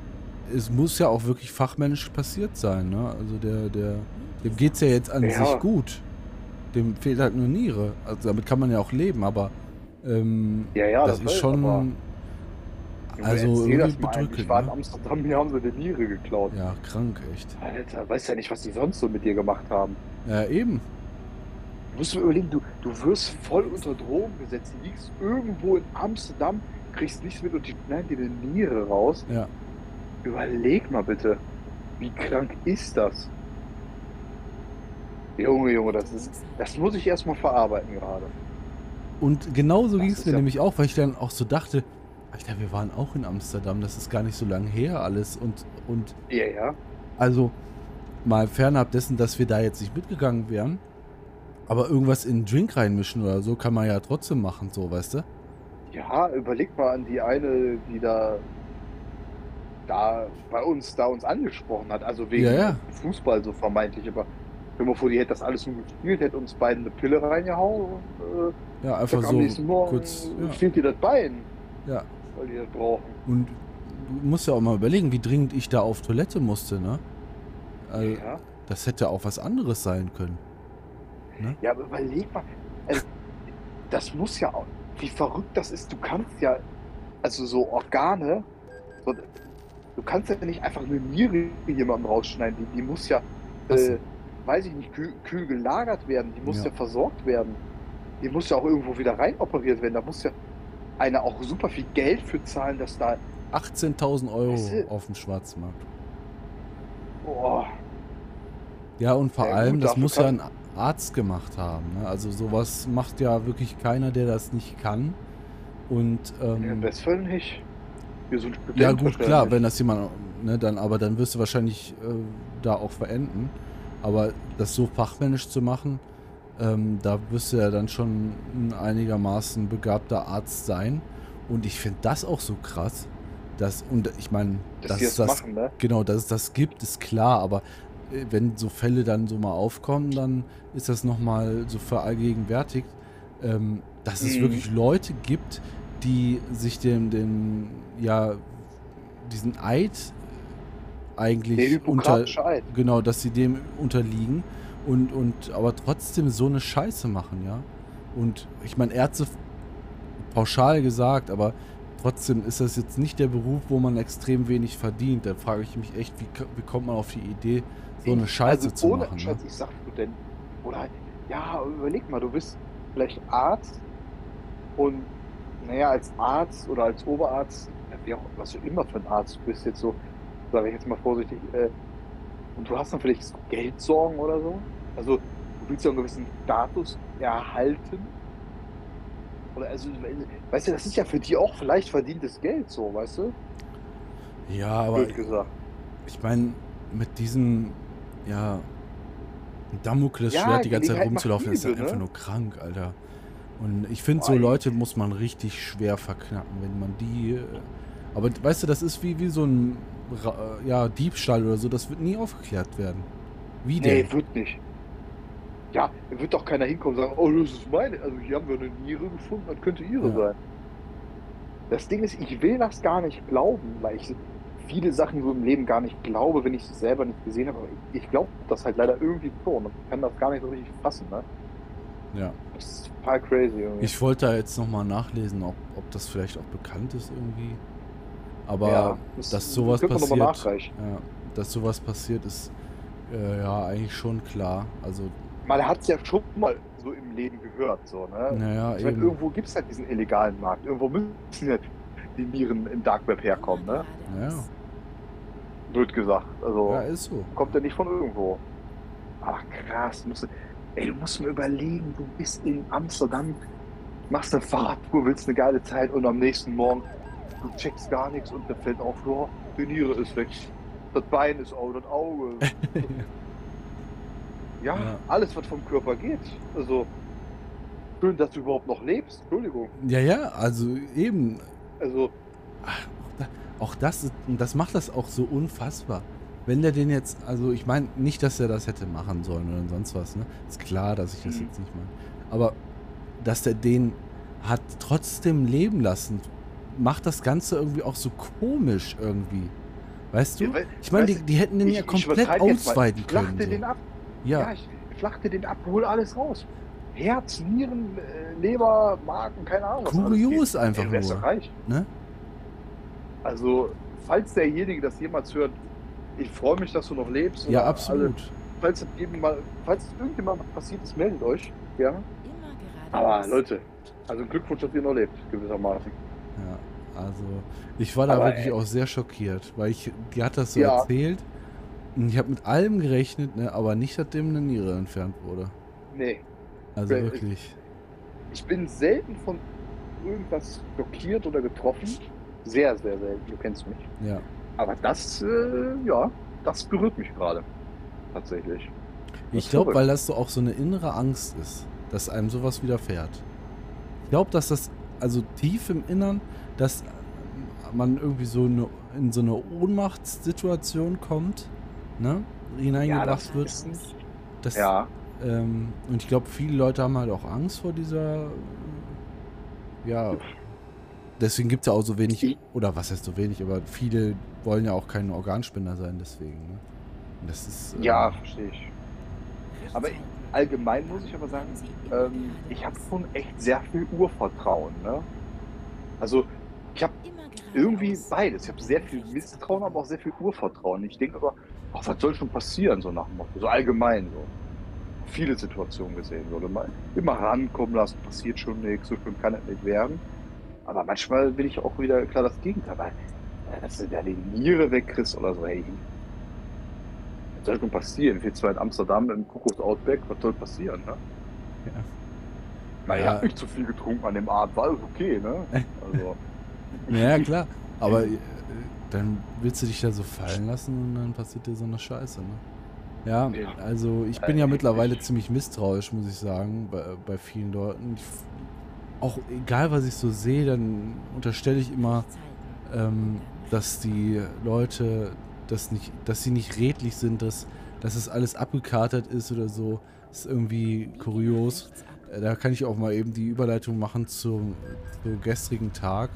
es muss ja auch wirklich fachmännisch passiert sein, ne? Also der, der, dem geht's ja jetzt an Ja. sich gut. Dem fehlt halt nur Niere. Also damit kann man ja auch leben, aber ähm, Ja, ja, das, das ist schon also irgendwie das mal. Ich war in? Amsterdam, mir haben sie eine Niere geklaut. Ja, krank, echt. Alter, weißt ja nicht, was die sonst so mit dir gemacht haben. Ja, eben. Du musst dir überlegen, du, du wirst voll unter Drogen gesetzt, liegst irgendwo in Amsterdam, kriegst nichts mit und die schneiden dir eine Niere raus. Ja. Überleg mal bitte, wie krank ist das? Junge, Junge, das ist, das muss ich erstmal verarbeiten gerade. Und genauso ging es mir ja- nämlich auch, weil ich dann auch so dachte, Alter, wir waren auch in Amsterdam, das ist gar nicht so lange her alles. Und, und Ja, ja. also mal fernab dessen, dass wir da jetzt nicht mitgegangen wären, aber irgendwas in einen Drink reinmischen oder so kann man ja trotzdem machen, so, weißt du? Ja, überleg mal an die eine, die da, da bei uns, da uns angesprochen hat, also wegen Ja, ja. Fußball so vermeintlich, aber dir mal vor, die hätte das alles nur gespielt, hätte uns beiden eine Pille reingehauen und äh, Ja, einfach so am nächsten Morgen kurz. Ja. fehlt dir das Bein, ja. Weil die das brauchen. Und du musst ja auch mal überlegen, wie dringend ich da auf Toilette musste, ne? Also, ja. Das hätte auch was anderes sein können. ja, aber überleg mal, also, das muss ja auch, wie verrückt das ist. Du kannst ja, also so Organe, so, du kannst ja nicht einfach eine Niere jemandem rausschneiden. Die, die muss ja, äh, weiß ich nicht, kühl, kühl gelagert werden. Die muss Ja. ja. versorgt werden. Die muss ja auch irgendwo wieder rein operiert werden. Da muss ja einer auch super viel Geld für zahlen, dass da, 18.000 Euro Weißt du- auf dem Schwarzmarkt. boah, Ja, und vor Ja, allem, gut, das muss ja ein Arzt gemacht haben. Ne? Also sowas macht ja wirklich keiner, der das nicht kann. Und im ähm, nicht. Hier so ein Student ja gut, klar, wenn das jemand, ne, dann, aber dann wirst du wahrscheinlich äh, da auch verenden. Aber das so fachmännisch zu machen, ähm, da wirst du ja dann schon ein einigermaßen begabter Arzt sein. Und ich finde das auch so krass, dass, und ich meine, dass dass das, machen, ne? Genau, dass es das gibt, ist klar, aber äh, wenn so Fälle dann so mal aufkommen, dann ist das nochmal so verallgegenwärtigt, ähm, dass es Mhm. wirklich Leute gibt, die sich dem, dem, ja, diesen Eid eigentlich unter, Eid. genau, dass sie dem unterliegen und, und aber trotzdem so eine Scheiße machen, ja. Und ich meine, Ärzte pauschal gesagt, aber trotzdem ist das jetzt nicht der Beruf, wo man extrem wenig verdient. Da frage ich mich echt, wie, wie kommt man auf die Idee, so eine Scheiße also zu ohne machen? Scheiß, Ne? ich sag Student. Oder, ja, überleg mal, du bist vielleicht Arzt und, naja, als Arzt oder als Oberarzt, ja, wie auch, was du immer für ein Arzt bist, jetzt so, sage ich jetzt mal vorsichtig, äh, und du hast dann vielleicht so Geldsorgen oder so. Also, du willst ja einen gewissen Status erhalten. Oder, also, weißt du, das ist ja für die auch vielleicht verdientes Geld, so, weißt du? Ja, aber gesagt. ich meine, mit diesem, ja, Damoklesschwert Ja, die ganze Zeit rumzulaufen, ist ja Liebe, einfach ne? nur krank, Alter. Und ich finde, so. Leute muss man richtig schwer verknacken, wenn man die. äh, Aber weißt du, das ist wie, wie so ein ja, Diebstahl oder so, das wird nie aufgeklärt werden. Wie denn? Nee, wird nicht. Ja, wird doch keiner hinkommen und sagen, oh, das ist meine. Also hier haben wir eine Niere gefunden, das könnte ihre Ja. sein. Das Ding ist, ich will das gar nicht glauben, weil ich viele Sachen so im Leben gar nicht glaube, wenn ich es selber nicht gesehen habe. Aber ich, ich glaube das halt leider irgendwie schon und kann das gar nicht so richtig fassen. Ne? Ja. Das ist total crazy irgendwie. Ich wollte da jetzt nochmal nachlesen, ob, ob das vielleicht auch bekannt ist irgendwie. Aber Ja, dass sowas passiert. Ja, dass sowas passiert, ist äh, ja eigentlich schon klar. Also, Man hat es ja schon mal so im Leben gehört. So, ne? naja, Ich meine, irgendwo gibt es halt diesen illegalen Markt. Irgendwo müssen ja die Nieren im Dark Web herkommen. Ne? Ja. Blöd gesagt. Also Ja, ist so. kommt ja nicht von irgendwo. Ach krass, musst du, ey, du musst mir überlegen, du bist in Amsterdam, machst eine Fahrradtour, willst eine geile Zeit und am nächsten Morgen, du checkst gar nichts und dann fällt auf, ja, die Niere ist weg, das Bein ist auf, das Auge. [laughs] ja, Ja. alles, was vom Körper geht. Also, schön, dass du überhaupt noch lebst. Entschuldigung. Ja, ja, also eben. Also, Ach, auch, da, auch das, das macht das auch so unfassbar. Wenn der den jetzt, also ich meine nicht, dass er das hätte machen sollen oder sonst was, ne? Ist klar, dass ich das Mhm. jetzt nicht meine. Aber dass der den hat trotzdem leben lassen, macht das Ganze irgendwie auch so komisch irgendwie. Weißt du? Ja, weil- ich meine, die, die hätten den ich- ja ich komplett übertreibe jetzt mal. ausweiten Flachte können. den So. ab. Ja, Ja, ich flachte den ab, hol alles raus. Herz, Nieren, äh, Leber, Magen, keine Ahnung. Kurios einfach nur. ne? Also, falls derjenige das jemals hört, ich freue mich, dass du noch lebst. Ja, absolut. Alle, falls mal, falls irgendjemand passiert ist, meldet euch. Ja. Immer Aber. Leute, also Glückwunsch, dass ihr noch lebt, gewissermaßen. Ja, also ich war da Aber, wirklich ey. auch sehr schockiert, weil ich, die hat das so Ja. erzählt und ich habe mit allem gerechnet, ne, aber nicht, seitdem eine Niere entfernt wurde. Nee, Also Äh, wirklich. ich bin selten von irgendwas schockiert oder getroffen. Sehr, sehr selten. Du kennst mich. Ja. Aber das, äh, ja, das berührt mich gerade. Tatsächlich. Ich glaube, weil das so auch so eine innere Angst ist, dass einem sowas widerfährt. Ich glaube, dass das, also tief im Innern, dass man irgendwie so eine, in so eine Ohnmachtssituation kommt, ne? Hineingebracht das wird. ist Das, Ja, Ähm, und ich glaube, viele Leute haben halt auch Angst vor dieser. Ja. Deswegen gibt es ja auch so wenig. Oder was heißt so wenig, aber viele wollen ja auch kein Organspender sein, deswegen. Ne? Das ist. äh, ja, verstehe ich. Aber allgemein muss ich aber sagen, ähm, ich habe schon echt sehr viel Urvertrauen. Ne? Also ich habe irgendwie beides. Ich habe sehr viel Misstrauen, aber auch sehr viel Urvertrauen. Ich denke aber, ach, was soll schon passieren, so nach dem Motto, so allgemein so. Viele Situationen gesehen, so immer, immer rankommen lassen, passiert schon nichts, so schlimm kann es nicht werden. Aber manchmal bin ich auch wieder klar das Gegenteil, weil äh, dass du da die Niere wegkriegst oder so, hey, soll schon passieren? Zwar in Amsterdam im Kuckucks Outback, was soll passieren, ne? Ja. Na, ich Ja. habe nicht zu viel getrunken an dem Abend, war alles okay, ne? Also, [laughs] Ja, klar. [laughs] Aber äh, dann willst du dich da so fallen lassen und dann passiert dir so eine Scheiße, ne? Ja, Ja. also ich bin ja Äh, mittlerweile ich- ziemlich misstrauisch, muss ich sagen, bei, bei vielen Leuten. Ich, auch egal, was ich so sehe, dann unterstelle ich immer, ähm, dass die Leute das nicht, dass sie nicht redlich sind, dass, dass es alles abgekartet ist oder so. ist irgendwie kurios. Äh, Da kann ich auch mal eben die Überleitung machen zum, zum gestrigen Tag.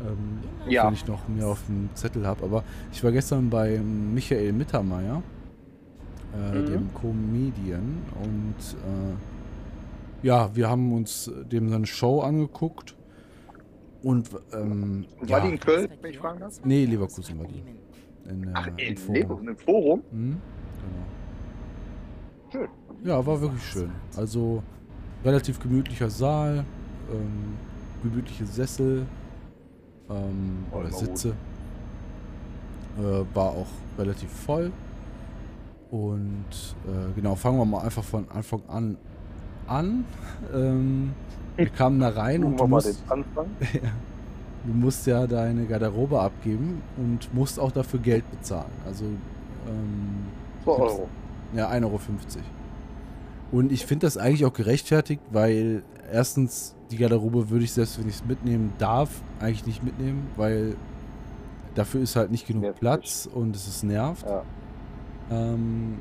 Ähm, Ja. wenn ich noch mehr auf dem Zettel habe. Aber ich war gestern bei Michael Mittermeier, äh, Mhm. dem Comedian. Und äh, ja, wir haben uns dem seine Show angeguckt. Und ähm, war ja, die in Köln, wenn ich fragen darf? Nee, Leverkusen war die. In, äh, Ach, im in Forum. Leverkusen, im Forum? Mhm, genau. Schön. Ja, war wirklich schön. Also relativ gemütlicher Saal, ähm, gemütliche Sessel ähm, Oh, oder Sitze. Äh, war auch relativ voll. Und äh, genau, fangen wir mal einfach von Anfang an an. [laughs] Ähm, wir kamen da rein und du musst, [laughs] ja, du musst ja deine Garderobe abgeben und musst auch dafür Geld bezahlen. Also ähm, 2 gibt's- Euro. ja, 1,50 Euro. Und ich finde das eigentlich auch gerechtfertigt, weil erstens die Garderobe würde ich selbst, wenn ich es mitnehmen darf, eigentlich nicht mitnehmen, weil dafür ist halt nicht genug Nervt Platz und es ist nervt. Ja. Ähm,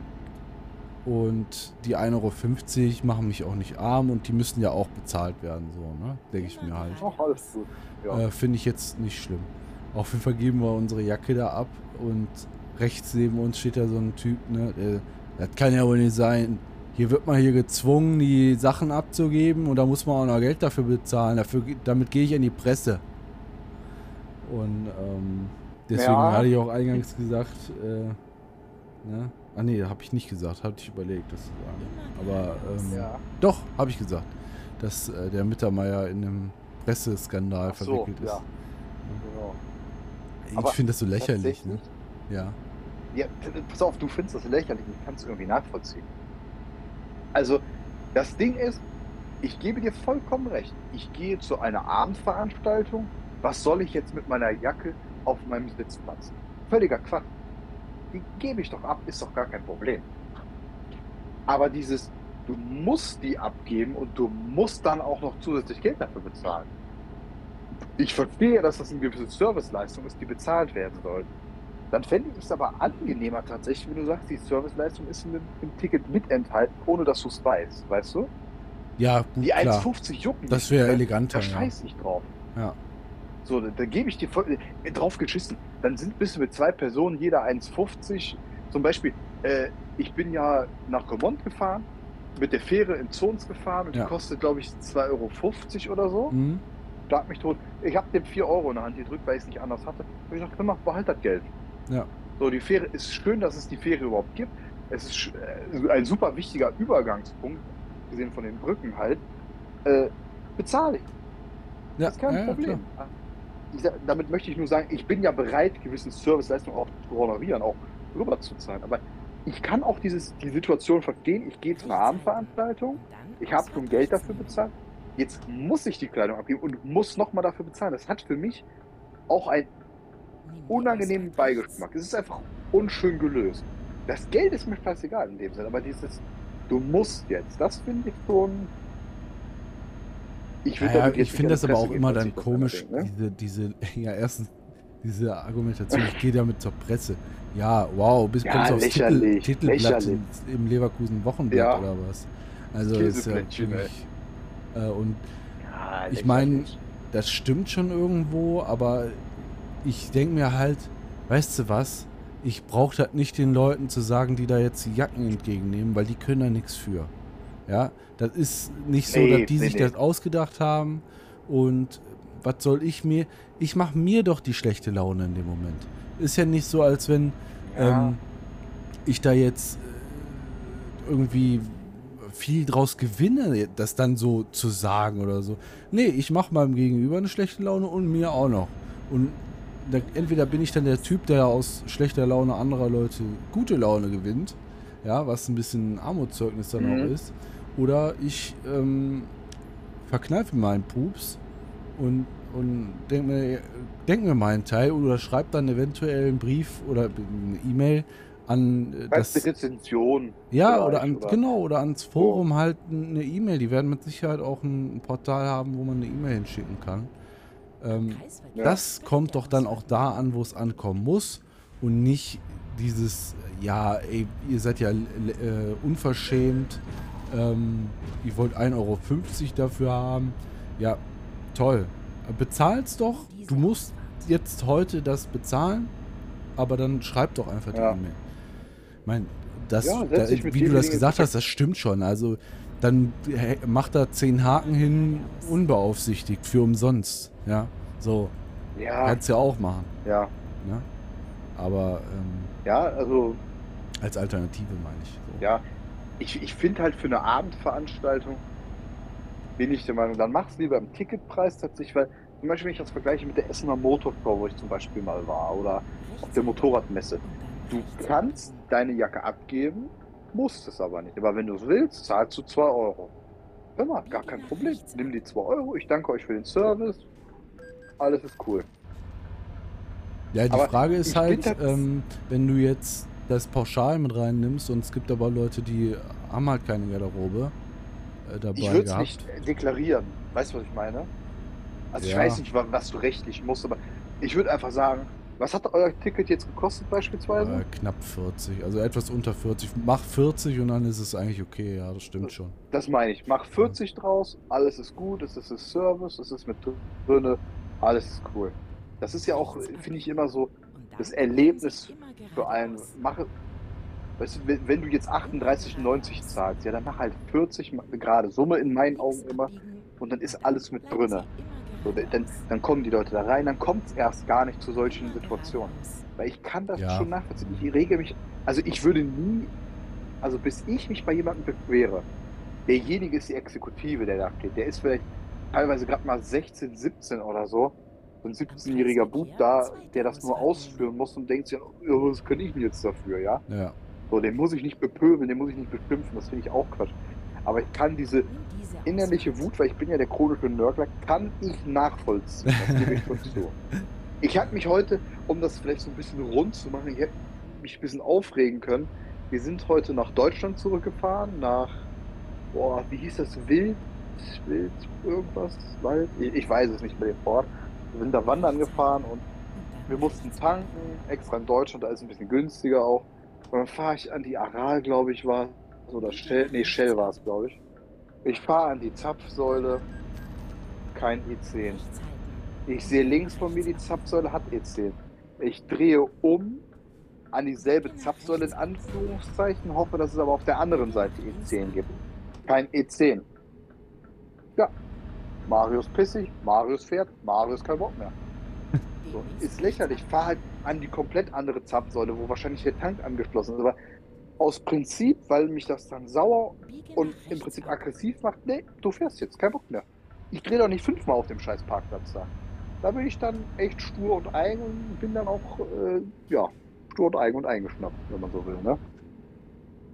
und die 1,50 Euro machen mich auch nicht arm und die müssen ja auch bezahlt werden, so, ne? Denke ich mir halt. Ach, alles gut. Ja. Äh, Finde ich jetzt nicht schlimm. Auf jeden Fall geben wir unsere Jacke da ab und rechts neben uns steht da so ein Typ, ne? Der, das kann ja wohl nicht sein. Hier wird man hier gezwungen, die Sachen abzugeben und da muss man auch noch Geld dafür bezahlen. Dafür, damit gehe ich in die Presse. Und ähm, deswegen Ja. hatte ich auch eingangs gesagt, äh, ne? Ah nee, habe ich nicht gesagt, hatte ich überlegt, das zu sagen. Aber ähm, ja. doch, habe ich gesagt, dass äh, der Mittermeier in einem Presseskandal Ach so, verwickelt ist. ja. Genau. Ich finde das so lächerlich, ne? Ja. Ja, pass auf, du findest das lächerlich, ich kann es irgendwie nachvollziehen. Also, das Ding ist, ich gebe dir vollkommen recht. Ich gehe zu einer Abendveranstaltung. Was soll ich jetzt mit meiner Jacke auf meinem Sitzplatz? Völliger Quatsch. Die gebe ich doch ab, ist doch gar kein Problem. Aber dieses, du musst die abgeben und du musst dann auch noch zusätzlich Geld dafür bezahlen. Ich verstehe, dass das eine gewisse Serviceleistung ist, die bezahlt werden soll. Dann fände ich es aber angenehmer tatsächlich, wenn du sagst, die Serviceleistung ist dem, im Ticket mit enthalten, ohne dass du es weißt, weißt du? Ja, gut, Die klar. 1,50 jucken. Das wäre da- eleganter, Da scheiß ich drauf. Ja. So, da, da gebe ich dir voll, äh, drauf geschissen. Dann sind, bist du mit zwei Personen, jeder 1,50. Zum Beispiel, äh, ich bin ja nach Remont gefahren, mit der Fähre in Zons gefahren und Ja. die kostet, glaube ich, 2,50 Euro oder so. Mhm. Schlag mich tot. Ich habe dem 4 Euro in der Hand gedrückt, weil ich es nicht anders hatte. Und ich dachte, nimm mal, behalt das Geld. Ja. So, die Fähre ist schön, dass es die Fähre überhaupt gibt. Es ist äh, ein super wichtiger Übergangspunkt, gesehen von den Brücken halt. Äh, bezahle ich. Ja, Das ist kein ja, ja, Problem. Ich sag, damit möchte ich nur sagen, ich bin ja bereit, gewissen Serviceleistungen auch zu honorieren, auch rüber zu zahlen. Aber ich kann auch dieses, die Situation verstehen. Ich gehe zu einer Abendveranstaltung, ich habe schon Geld dafür bezahlt. Jetzt muss ich die Kleidung abgeben und muss nochmal dafür bezahlen. Das hat für mich auch einen unangenehmen Beigeschmack. Es ist einfach unschön gelöst. Das Geld ist mir scheißegal in dem Sinne, aber dieses, du musst jetzt, das finde ich schon. Ich, würd Ja, damit jetzt ich finde das aber auch immer dann das komisch, ne? diese, diese, [laughs] ja, erstens diese Argumentation, ich gehe damit zur Presse. Ja, wow, bis Ja, kommst du aufs Titel, Titelblatt lächerlich. im, Leverkusen Wochenblatt Ja. oder was. Also ist ja wirklich, äh, und Ja, Ich mein, lächerlich. das stimmt schon irgendwo, aber ich denke mir halt, weißt du was? Ich brauche das nicht den Leuten zu sagen, die da jetzt die Jacken entgegennehmen, weil die können da nichts für. Ja, das ist nicht so, Nee, dass die nee, sich nee. das ausgedacht haben und was soll ich mir, ich mache mir doch die schlechte Laune in dem Moment. Ist ja nicht so, als wenn Ja. ähm, ich da jetzt äh, irgendwie viel draus gewinne, das dann so zu sagen oder so. Nee, ich mache meinem Gegenüber eine schlechte Laune und mir auch noch. Und da, entweder bin ich dann der Typ, der aus schlechter Laune anderer Leute gute Laune gewinnt, ja, was ein bisschen Armutszeugnis dann Mhm. auch ist, oder ich ähm, verkneife meinen Pups und, und denke mir, denk mir meinen Teil oder schreibe dann eventuell einen Brief oder eine E-Mail an äh, das, Rezension. ja, oder, an, oder- genau, oder ans Forum halt eine E-Mail. Die werden mit Sicherheit auch ein Portal haben, wo man eine E-Mail hinschicken kann. Ähm, Ja. Das kommt doch dann auch da an, wo es ankommen muss und nicht dieses, ja, ey, ihr seid ja äh, unverschämt, ähm, ihr wollt 1,50 Euro dafür haben. Ja, toll. Bezahl's doch. Du musst jetzt heute das bezahlen, aber dann schreib doch einfach die Ja. E-Mail. Ich meine, das, Ja, da, wie du das gesagt hast, das stimmt schon. Also dann macht da zehn Haken hin, unbeaufsichtigt, für umsonst. Ja, so. Ja, Kannst ja auch machen. ja. Ne? Aber ähm, Ja, also, als Alternative meine ich. So. ja. Ich, ich finde halt für eine Abendveranstaltung bin ich der Meinung, dann mach's lieber im Ticketpreis tatsächlich, weil zum Beispiel, wenn ich das vergleiche mit der Essener Motorshow, wo ich zum Beispiel mal war, oder auf der Motorradmesse. Du kannst deine Jacke abgeben, musst es aber nicht. Aber wenn du es willst, zahlst du 2 Euro. Mal, gar kein Problem. Nimm die 2 Euro, ich danke euch für den Service. Alles ist cool. Ja, die Aber Frage ist halt, tats- ähm, wenn du jetzt das pauschal mit reinnimmst und es gibt aber Leute, die haben halt keine Garderobe äh, dabei Ich würde es nicht deklarieren. Weißt du, was ich meine? Also ich Ja. weiß nicht, wa- was du rechtlich musst, aber ich würde einfach sagen, was hat euer Ticket jetzt gekostet beispielsweise? Äh, knapp 40, also etwas unter 40. Mach 40 und dann ist es eigentlich okay, ja, das stimmt schon. Das meine ich. Mach 40 draus, alles ist gut, es ist ein Service, es ist mit drinne, alles ist cool. Das ist ja auch, finde ich, immer so das Erlebnis für einen. Mache, weißt du, wenn, du jetzt 38,90 zahlst, ja, dann mach halt 40 ma- gerade Summe in meinen Augen immer und dann ist alles mit drinne. So, dann, dann kommen die Leute da rein, dann kommt es erst gar nicht zu solchen Situationen. Weil ich kann das Ja. schon nachvollziehen. Ich rege mich, also ich würde nie, also bis ich mich bei jemandem beschwere, derjenige ist die Exekutive, der da steht. Der ist vielleicht teilweise gerade mal 16, 17 oder so. So ein 17-jähriger Bub da, der das nur ausführen muss und denkt sich, ja, was kann ich denn jetzt dafür, ja? Ja, So, den muss ich nicht bepöbeln, den muss ich nicht beschimpfen, das finde ich auch Quatsch. Aber ich kann diese innerliche Wut, weil ich bin ja der chronische Nörgler, kann ich nachvollziehen. Das gebe ich schon zu. [laughs] Ich habe mich heute, um das vielleicht so ein bisschen rund zu machen, ich hätte mich ein bisschen aufregen können. Wir sind heute nach Deutschland zurückgefahren, nach, boah, wie hieß das, Wild, Wild, irgendwas, Wald, ich, ich weiß es nicht mehr den Ort. Wir sind da wandern gefahren und wir mussten tanken, extra in Deutschland, da ist es ein bisschen günstiger auch. Und dann fahre ich an die Aral, glaube ich, war oder Shell, nee, Shell war es, glaube ich. Ich fahre an die Zapfsäule, kein E10. Ich sehe links von mir, die Zapfsäule hat E10. Ich drehe um an dieselbe Zapfsäule in Anführungszeichen, hoffe, dass es aber auf der anderen Seite E10 gibt. Kein E10. Ja. Marius pissig, Marius fährt, Marius kein Bock mehr. So, ist lächerlich. Fahr halt an die komplett andere Zapfsäule, wo wahrscheinlich der Tank angeschlossen ist. Aber aus Prinzip, weil mich das dann sauer und im Prinzip aggressiv macht, nee, du fährst jetzt, kein Bock mehr. Ich drehe doch nicht fünfmal auf dem scheiß Parkplatz da. Da bin ich dann echt stur und eigen und bin dann auch, äh, ja, stur und eigen und eingeschnappt, wenn man so will, ne?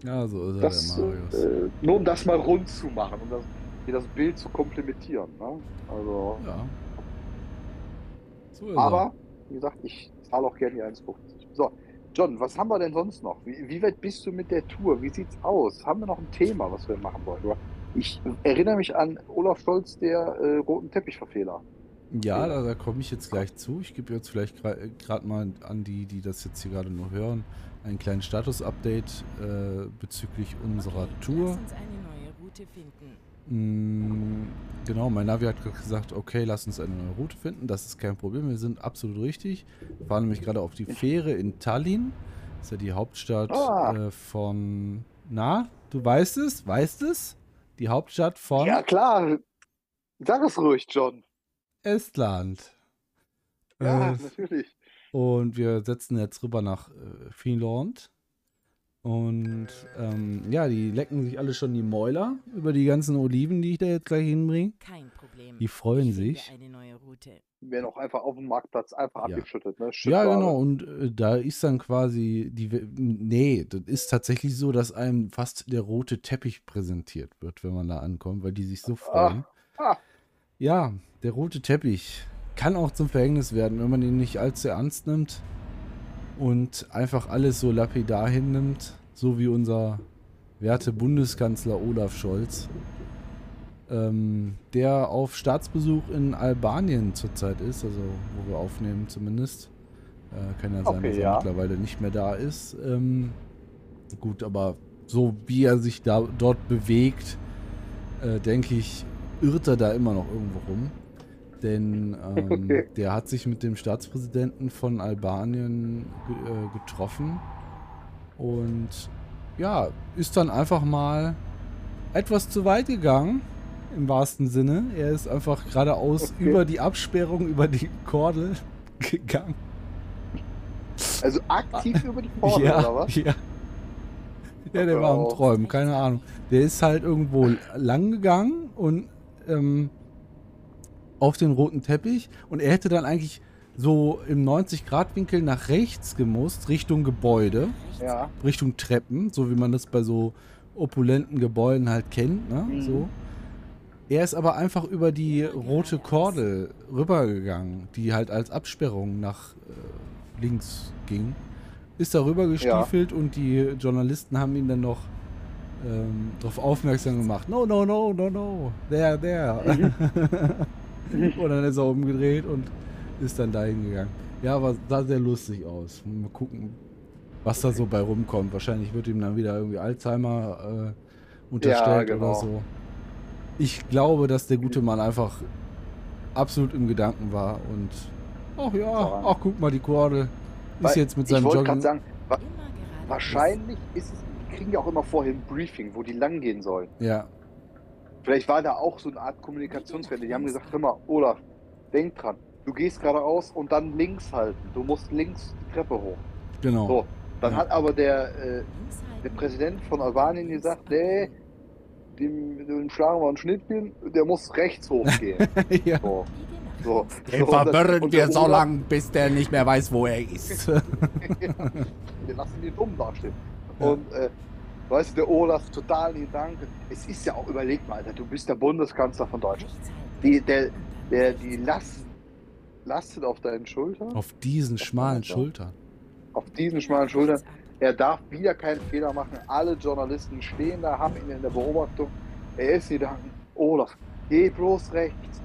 ja so ist er, Das, der Marius. äh, nur um das mal rund zu machen, um das, hier das Bild zu komplementieren, ne? Also, ja. So ist aber, wie gesagt, ich zahle auch gerne die 1,50. So, John, was haben wir denn sonst noch? Wie, wie weit bist du mit der Tour? Wie sieht's aus? Haben wir noch ein Thema, was wir machen wollen? Ich erinnere mich an Olaf Scholz, der äh, roten Teppichverfehler. er. Ja, da, da komme ich jetzt gleich zu. Ich gebe jetzt vielleicht gerade mal an die, die das jetzt hier gerade nur hören, einen kleinen Status-Update äh, bezüglich unserer Tour. Lass uns eine neue Route finden. Mm, Genau, mein Navi hat gesagt, okay, lass uns eine neue Route finden. Das ist kein Problem, wir sind absolut richtig. Wir fahren nämlich gerade auf die Fähre in Tallinn. Das ist ja die Hauptstadt Ah. äh, von... Na, du weißt es? Weißt es? die Hauptstadt von Ja, klar. Sag es ruhig, John. Estland. Ja, Äh, natürlich. und wir setzen jetzt rüber nach äh, Finnland. Und ähm, ja, die lecken sich alle schon die Mäuler über die ganzen Oliven, die ich da jetzt gleich hinbringe. Kein Problem. Die freuen sich. Eine neue Route. Werden auch einfach auf dem Marktplatz einfach Ja. abgeschüttet, ne? Ja, genau. Und äh, da ist dann quasi die. Nee, das ist tatsächlich so, dass einem fast der rote Teppich präsentiert wird, wenn man da ankommt, weil die sich so freuen. ah. Ja, der rote Teppich kann auch zum Verhängnis werden, wenn man ihn nicht allzu ernst nimmt und einfach alles so lapidar hinnimmt, so wie unser werte Bundeskanzler Olaf Scholz, ähm, der auf Staatsbesuch in Albanien zurzeit ist, also wo wir aufnehmen zumindest. Äh, kann ja sein, Okay, dass er ja. mittlerweile nicht mehr da ist. Ähm, gut, aber so wie er sich da dort bewegt, äh, denke ich, irrt er da immer noch irgendwo rum. Denn [laughs] ähm, Okay. der hat sich mit dem Staatspräsidenten von Albanien ge äh, getroffen und ja, ist dann einfach mal etwas zu weit gegangen, im wahrsten Sinne. Er ist einfach geradeaus Okay. über die Absperrung, über die Kordel [laughs] gegangen. Also aktiv über die Pforte, ja, oder was? Ja. Ja, der Hör war am. Träumen, keine Ahnung. Der ist halt irgendwo lang gegangen und ähm, auf den roten Teppich und er hätte dann eigentlich so im 90-Grad-Winkel nach rechts gemusst, Richtung Gebäude, Ja. Richtung Treppen, so wie man das bei so opulenten Gebäuden halt kennt, ne? Mhm. So. Er ist aber einfach über die rote Kordel rübergegangen, die halt als Absperrung nach äh, links ging. Ist da rüber gestiefelt und die Journalisten haben ihn dann noch ähm, darauf aufmerksam gemacht. No, no, no, no, no. There, there. [laughs] [laughs] und dann ist er umgedreht und ist dann dahin gegangen. Ja, aber sah sehr lustig aus. Mal gucken, was da so bei rumkommt. Wahrscheinlich wird ihm dann wieder irgendwie Alzheimer äh, unterstellt genau. oder so. Ich glaube, dass der gute Mann einfach absolut im Gedanken war und ach ja, ach guck mal, die Kordel ist Weil jetzt mit ich seinem wollte Jogging. gerade sagen, wa wahrscheinlich ist es, die kriegen ja auch immer vorher ein Briefing, wo die lang gehen sollen. ja, Vielleicht war da auch so eine Art Kommunikationswelle. Die haben gesagt, hör mal, Olaf, denk dran, du gehst geradeaus und dann links halten. Du musst links die Treppe hoch. genau. So, dann Ja. hat aber der, äh, der. Präsident von Albanien gesagt, nee, dem, dem schlagen wir einen Schnittchen, der muss rechts hochgehen. [laughs] ja. So, so. Den So, verwirren wir so Olaf- lang, bis der nicht mehr weiß, wo er ist. [laughs] Wir lassen die dumm dastehen. Ja. Und äh, weißt du, der Olaf total in Gedanken. Es ist ja auch, überleg mal, Alter, du bist der Bundeskanzler von Deutschland. Die, der, der, die Last lastet auf deinen Schultern, Auf diesen schmalen Alter. Schultern. auf diesen schmalen Schultern. Er darf wieder keinen Fehler machen. Alle Journalisten stehen da, haben ihn in der Beobachtung. Er ist in Gedanken, Olaf, geh bloß rechts.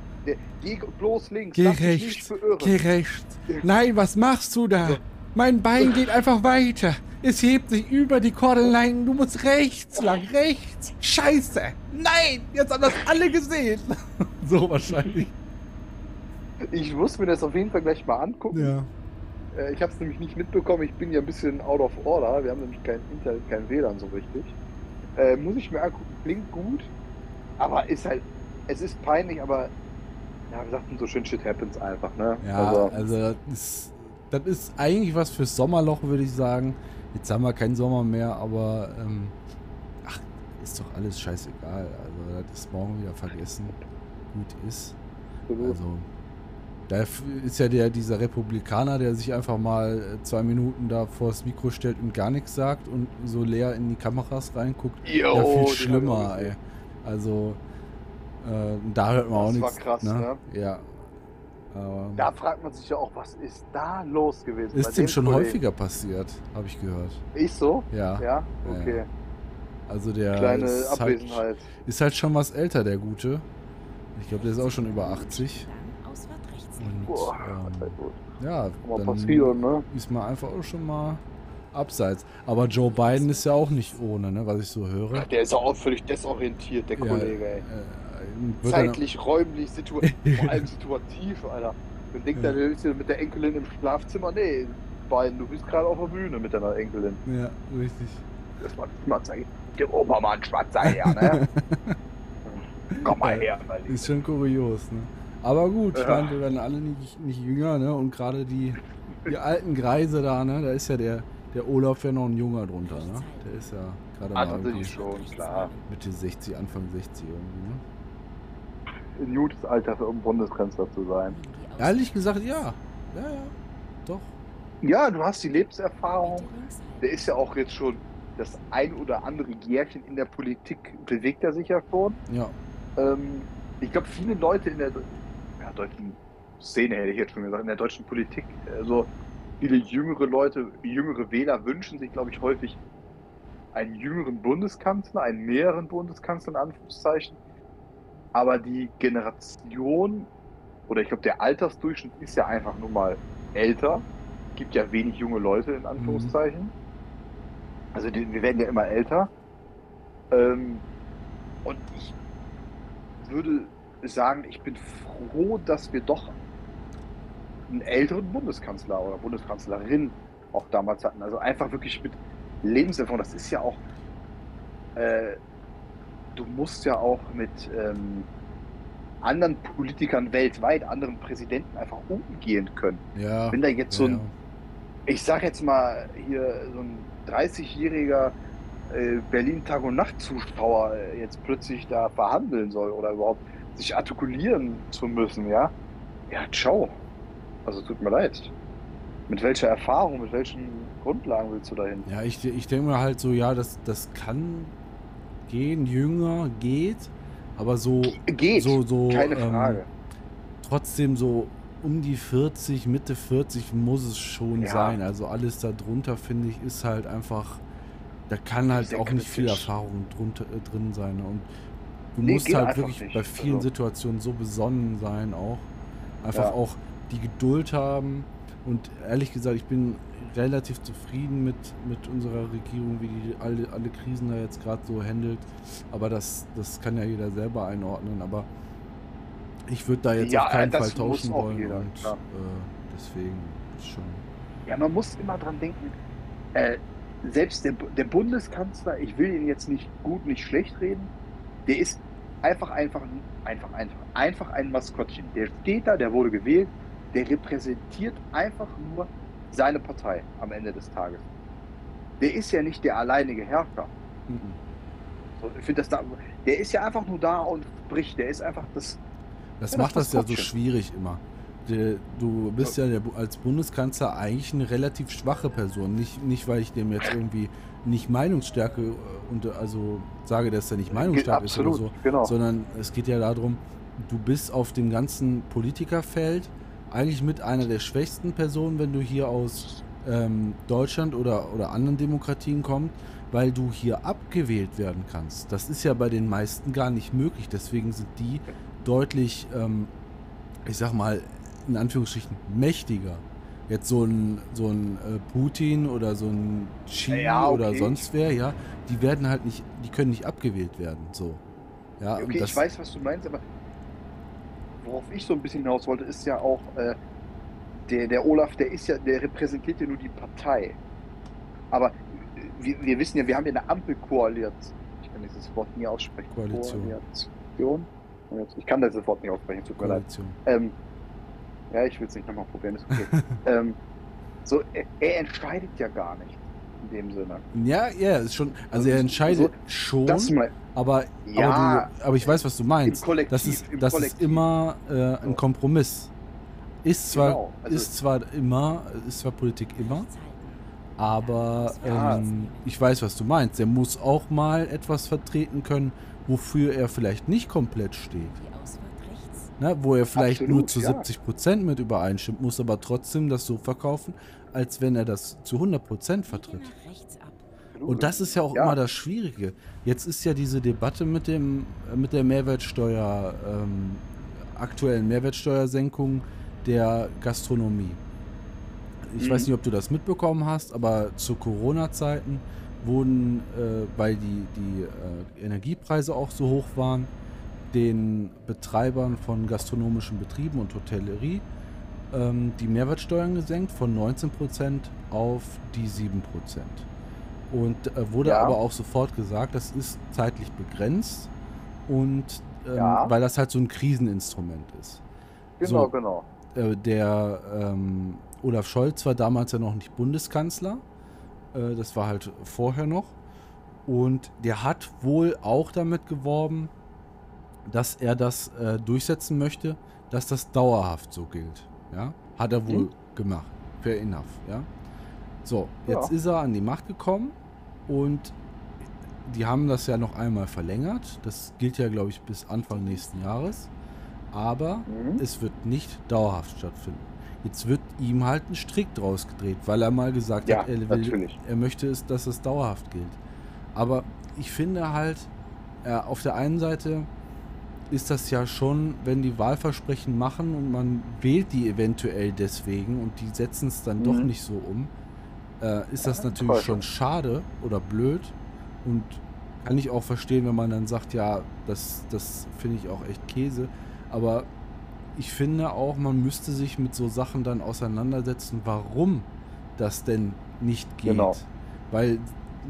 Geh bloß links. Geh rechts. Geh rechts. Nein, was machst du da? Mein Bein geht einfach weiter. Es hebt sich über die Kordelleinen. Du musst rechts lang, rechts. Scheiße. Nein, jetzt haben das alle gesehen. [laughs] so wahrscheinlich. Ich muss mir das auf jeden Fall gleich mal angucken. Ja. Äh, Ich habe es nämlich nicht mitbekommen. Ich bin ja ein bisschen out of order. Wir haben nämlich kein Internet, kein WLAN so richtig. Äh, muss ich mir angucken. Klingt gut, aber ist halt, es ist peinlich, aber ja, wir sagten so schön, shit happens einfach, ne? Ja, also, also das ist, das ist eigentlich was fürs Sommerloch, würde ich sagen. Jetzt haben wir keinen Sommer mehr, aber ähm, ach, ist doch alles scheißegal. Also das ist morgen wieder vergessen. Gut ist. absolut. Also da ist ja der dieser Republikaner, der sich einfach mal äh, zwei Minuten da vors Mikro stellt und gar nichts sagt und so leer in die Kameras reinguckt. Jo, ja, viel schlimmer, ey. Also äh, da hört man Das auch war nichts. krass, ne? Ja. Aber Da fragt man sich ja auch, was ist da los gewesen? ist dem dem schon Kollegen? häufiger passiert, habe ich gehört. Ist so? Ja. Ja, okay. Also der Kleine ist, halt, Abwesenheit. ist halt schon was älter, der Gute. Ich glaube, der ist auch schon über 80. Dann Ausfahrt rechts. Und Boah, ähm, halt gut. ja, dann passieren, ne? ist man einfach auch schon mal abseits. Aber Joe Biden ist ja auch nicht ohne, ne, was ich so höre. Der ist auch völlig desorientiert, der Ja, Kollege, ey. Äh, wird dann- Zeitlich, räumlich, situ [laughs] vor allem situativ, Alter. Man denkt, Ja. ja. der ist ja mit der Enkelin im Schlafzimmer. Nee, Bein, du bist gerade auf der Bühne mit deiner Enkelin. Ja, richtig. Das war zeigen. Der Opa mal ein Schwarzer her, ne? [laughs] Komm mal her, weil Ist schon kurios, ne? Aber gut, ich Ja. meine, wir werden alle nicht, nicht jünger, ne? Und gerade die, die alten Greise da, ne? Da ist ja der, der Olaf ja noch ein Junger drunter, ne? Der ist ja gerade Ah, mal irgendwie schon, klar. Mitte 60, Anfang 60 irgendwie, ne? Ein gutes Alter für um Bundeskanzler zu sein. Ehrlich gesagt, ja. Ja, ja. Doch. Ja, du hast die Lebenserfahrung. Der ist ja auch jetzt schon das ein oder andere Jährchen in der Politik, bewegt er sich ja schon. Ja. Ähm, ich glaube, viele Leute in der ja, deutschen Szene, hätte ich jetzt schon gesagt, in der deutschen Politik, also viele jüngere Leute, jüngere Wähler wünschen sich, glaube ich, häufig einen jüngeren Bundeskanzler, einen näheren Bundeskanzler in Anführungszeichen. Aber die Generation oder ich glaube, der Altersdurchschnitt ist ja einfach nur mal älter. Gibt ja wenig junge Leute in Anführungszeichen. Also die, wir werden ja immer älter. Ähm, und ich würde sagen, ich bin froh, dass wir doch einen älteren Bundeskanzler oder Bundeskanzlerin auch damals hatten. Also einfach wirklich mit Lebenserfahrung. Das ist ja auch, äh, du musst ja auch mit ähm, anderen Politikern weltweit, anderen Präsidenten einfach umgehen können. Ja. Wenn da jetzt so ja, ein, ich sag jetzt mal hier so ein 30-jähriger äh, Berlin Tag und Nacht Zuschauer äh, jetzt plötzlich da verhandeln soll oder überhaupt sich artikulieren zu müssen, ja, ja, ciao. Also tut mir leid. Mit welcher Erfahrung, mit welchen Grundlagen willst du dahin? Ja, ich, ich denke mir halt so, ja, das, das kann gehen, jünger geht, aber so, Geht, so, so keine ähm, Frage. trotzdem so um die 40, Mitte 40 muss es schon Ja. sein. Also alles da drunter, finde ich, ist halt einfach, da kann halt auch nicht viel kritisch. Erfahrung drunter, äh, drin sein. Und du Nee, musst halt wirklich nicht. bei vielen Also- Situationen so besonnen sein auch. Einfach Ja. auch die Geduld haben. Und ehrlich gesagt, ich bin relativ zufrieden mit, mit unserer Regierung, wie die alle, alle Krisen da jetzt gerade so handelt. Aber das, das kann ja jeder selber einordnen. Aber ich würde da jetzt Ja, auf keinen Fall tauschen wollen. jeder, und äh, deswegen ist schon. Ja, man muss immer dran denken, äh, selbst der, der Bundeskanzler, ich will ihn jetzt nicht gut, nicht schlecht reden, der ist einfach, einfach, einfach, einfach, einfach ein Maskottchen. Der steht da, der wurde gewählt, der repräsentiert einfach nur seine Partei am Ende des Tages. Der ist ja nicht der alleinige Herrscher. Mhm. So, ich finde das da, der ist ja einfach nur da und spricht. Der ist einfach das. Das Ja, macht das das ja so schwierig immer. Du bist ja der, als Bundeskanzler eigentlich eine relativ schwache Person. Nicht, nicht weil ich dem jetzt irgendwie nicht Meinungsstärke äh, und also sage, dass er nicht meinungsstark ist oder so, genau. sondern es geht ja darum, du bist auf dem ganzen Politikerfeld eigentlich mit einer der schwächsten Personen, wenn du hier aus ähm, Deutschland oder, oder anderen Demokratien kommst, weil du hier abgewählt werden kannst. Das ist ja bei den meisten gar nicht möglich. Deswegen sind die deutlich, ähm, ich sag mal, in Anführungsstrichen mächtiger. Jetzt so ein, so ein äh, Putin oder so ein Xi Ja, oder okay. sonst wer, ja, die werden halt nicht, die können nicht abgewählt werden. So. Ja, Okay, ich weiß, was du meinst, aber worauf ich so ein bisschen hinaus wollte, ist ja auch, äh, der, der Olaf, der ist ja, der repräsentiert ja nur die Partei. Aber äh, wir, wir wissen ja, wir haben ja eine Ampelkoalition. Ich kann dieses Wort nie aussprechen. Koalition. Koalition? Ich kann dieses Wort nicht aussprechen, tut mir leid. Koalition. Ähm, ja, ich will es nicht nochmal probieren, ist okay. [laughs] ähm, so, er, er entscheidet ja gar nicht in dem Sinne. Ja, ja, ist schon, also er So- entscheidet schon, Das mal, aber, Ja, aber, du, aber ich weiß, was du meinst. Das ist, im das ist immer äh, ein So. Kompromiss. Ist zwar, Genau, also- ist zwar immer, ist zwar Politik immer, aber ähm, ich weiß, was du meinst. Der muss auch mal etwas vertreten können, wofür er vielleicht nicht komplett steht. Die Ausfahrt rechts. Ne? Wo er vielleicht Absolut, nur zu ja. 70 Prozent mit übereinstimmt, muss aber trotzdem das so verkaufen, als wenn er das zu 100 Prozent Biege vertritt. Und das ist ja auch Ja. immer das Schwierige. Jetzt ist ja diese Debatte mit dem mit der Mehrwertsteuer, ähm, aktuellen Mehrwertsteuersenkung der Gastronomie. Ich Mhm. weiß nicht, ob du das mitbekommen hast, aber zu Corona-Zeiten wurden, äh, weil die, die äh, Energiepreise auch so hoch waren, den Betreibern von gastronomischen Betrieben und Hotellerie ähm, die Mehrwertsteuern gesenkt von 19% auf die 7%. Und äh, wurde Ja. aber auch sofort gesagt, das ist zeitlich begrenzt und ähm, Ja. weil das halt so ein Kriseninstrument ist. Genau, So. genau. Äh, der ähm, Olaf Scholz war damals ja noch nicht Bundeskanzler. Äh, das war halt vorher noch. Und der hat wohl auch damit geworben, dass er das äh, durchsetzen möchte, dass das dauerhaft so gilt. Ja? Hat er wohl Mhm. gemacht. Fair enough, ja. So, jetzt Ja. ist er an die Macht gekommen und die haben das ja noch einmal verlängert. Das gilt ja, glaube ich, bis Anfang nächsten Jahres. Aber Mhm. es wird nicht dauerhaft stattfinden. Jetzt wird ihm halt ein Strick draus gedreht, weil er mal gesagt Ja, hat, er, will, er möchte, es, dass es dauerhaft gilt. Aber ich finde halt, äh, auf der einen Seite ist das ja schon, wenn die Wahlversprechen machen und man wählt die eventuell deswegen und die setzen es dann doch Mhm. nicht so um, äh, ist das natürlich voll. schon schade oder blöd und kann ich auch verstehen, wenn man dann sagt, ja, das, das finde ich auch echt Käse. Aber ich finde auch, man müsste sich mit so Sachen dann auseinandersetzen, warum das denn nicht geht. Genau. Weil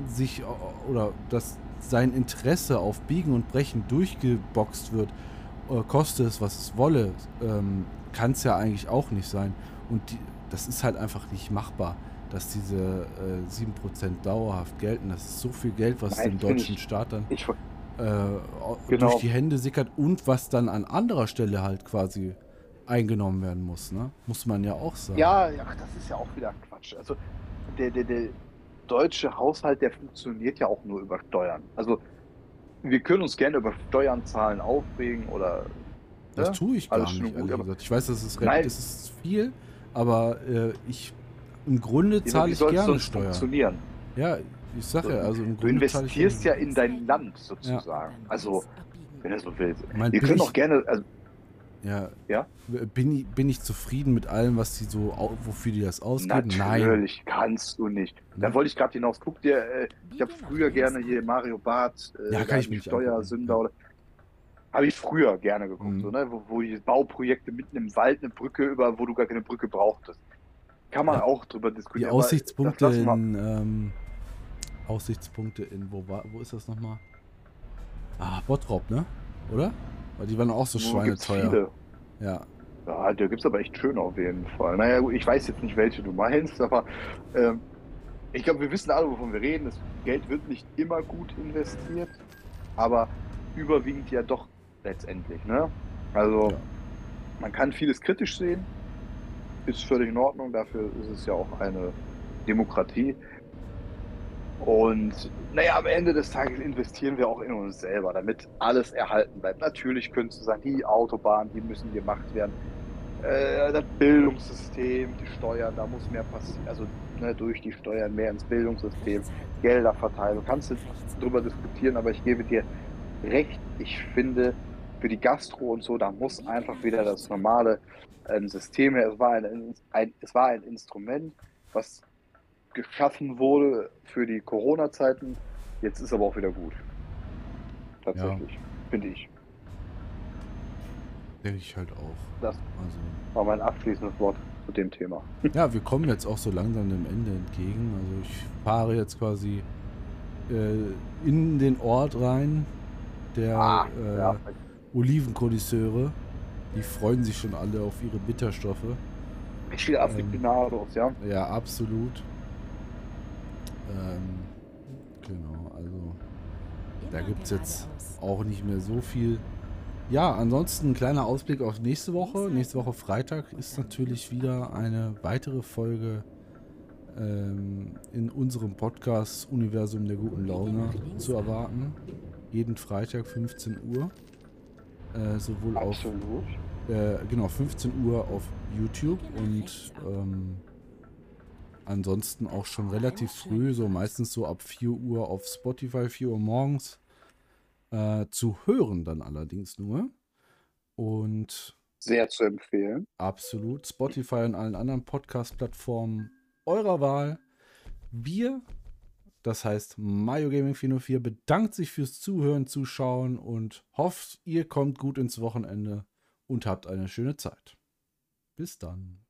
sich oder dass sein Interesse auf Biegen und Brechen durchgeboxt wird, äh, koste es, was es wolle, ähm, kann es ja eigentlich auch nicht sein. Und die, das ist halt einfach nicht machbar, dass diese äh, 7% dauerhaft gelten. Das ist so viel Geld, was Nein, dem deutschen ich- Staat dann Ich, äh, au- Genau. durch die Hände sickert und was dann an anderer Stelle halt quasi eingenommen werden muss, ne? Muss man ja auch sagen. ja, ja, das ist ja auch wieder Quatsch. Also der, der, der deutsche Haushalt, der funktioniert ja auch nur über Steuern. Also wir können uns gerne über Steuernzahlen aufregen oder das ne? tue ich gar Alles nicht, gut, gesagt. Ich weiß, das ist, re- Nein. das ist viel, aber äh, ich im Grunde Ja, zahle ich gerne Steuern. funktionieren? Ja, ich sage ja, also im Du Grunde ich investierst ja in dein Land sozusagen. Also, wenn er so will. Mein, Wir bin können auch gerne, also Ja, Ja? Bin, ich, bin ich zufrieden mit allem, was die so, wofür die das ausgeben? Nein. natürlich kannst du nicht. Da wollte ich gerade hinaus. Guck dir, äh, ich habe früher gerne hier Mario Barth, äh, Ja, kann ich die nicht Steuersünder angucken, oder habe ich früher gerne geguckt, Mhm. so, ne? wo, wo die Bauprojekte mitten im Wald eine Brücke über, wo du gar keine Brücke brauchtest. Kann man Ja. auch drüber Die diskutieren. aber Aussichtspunkte in, ähm, Aussichtspunkte in, wo war, wo ist das nochmal? Ah, Bottrop, ne? Oder? Weil die waren auch so schweineteuer. viele. Ja, Ja, da gibt es aber echt schöne auf jeden Fall. Naja, gut, ich weiß jetzt nicht, welche du meinst, aber ähm, ich glaube, wir wissen alle, wovon wir reden. Das Geld wird nicht immer gut investiert, aber überwiegend ja doch letztendlich. Ne? Also, Ja. man kann vieles kritisch sehen, ist völlig in Ordnung, dafür ist es ja auch eine Demokratie. Und naja, am Ende des Tages investieren wir auch in uns selber, damit alles erhalten bleibt. Natürlich könntest du sagen, die Autobahnen, die müssen gemacht werden. Äh, das Bildungssystem, die Steuern, da muss mehr passieren. Also ne, durch die Steuern mehr ins Bildungssystem, Gelder verteilen. Du kannst jetzt drüber diskutieren, aber ich gebe dir recht. Ich finde, für die Gastro und so, da muss einfach wieder das normale ähm, System her. Es war ein, ein, es war ein Instrument, was geschaffen wurde für die Corona-Zeiten. Jetzt ist aber auch wieder gut. Tatsächlich, finde ich. denke ich halt auch. Das Also, war mein abschließendes Wort zu dem Thema. ja, wir kommen jetzt auch so langsam dem Ende entgegen. Also ich fahre jetzt quasi äh, in den Ort rein der Ah, äh, ja. Olivenkonnoisseure. Die freuen sich schon alle auf ihre Bitterstoffe. Richtige Afrikaneros, ja. Ja, absolut. Ähm, genau, also da gibt es jetzt auch nicht mehr so viel. Ja, ansonsten ein kleiner Ausblick auf nächste Woche. Nächste Woche Freitag ist natürlich wieder eine weitere Folge ähm, in unserem Podcast Universum der guten Laune zu erwarten. Jeden Freitag 15 Uhr. Äh, sowohl auf äh, genau, 15 Uhr auf YouTube und ähm, ansonsten auch schon relativ früh, so meistens so ab 4 Uhr auf Spotify, 4 Uhr morgens. Äh, zu hören dann allerdings nur. Und Sehr zu empfehlen. absolut Spotify und allen anderen Podcast-Plattformen eurer Wahl. Wir, das heißt Mario Gaming 404, bedankt sich fürs Zuhören, Zuschauen und hofft, ihr kommt gut ins Wochenende und habt eine schöne Zeit. Bis dann.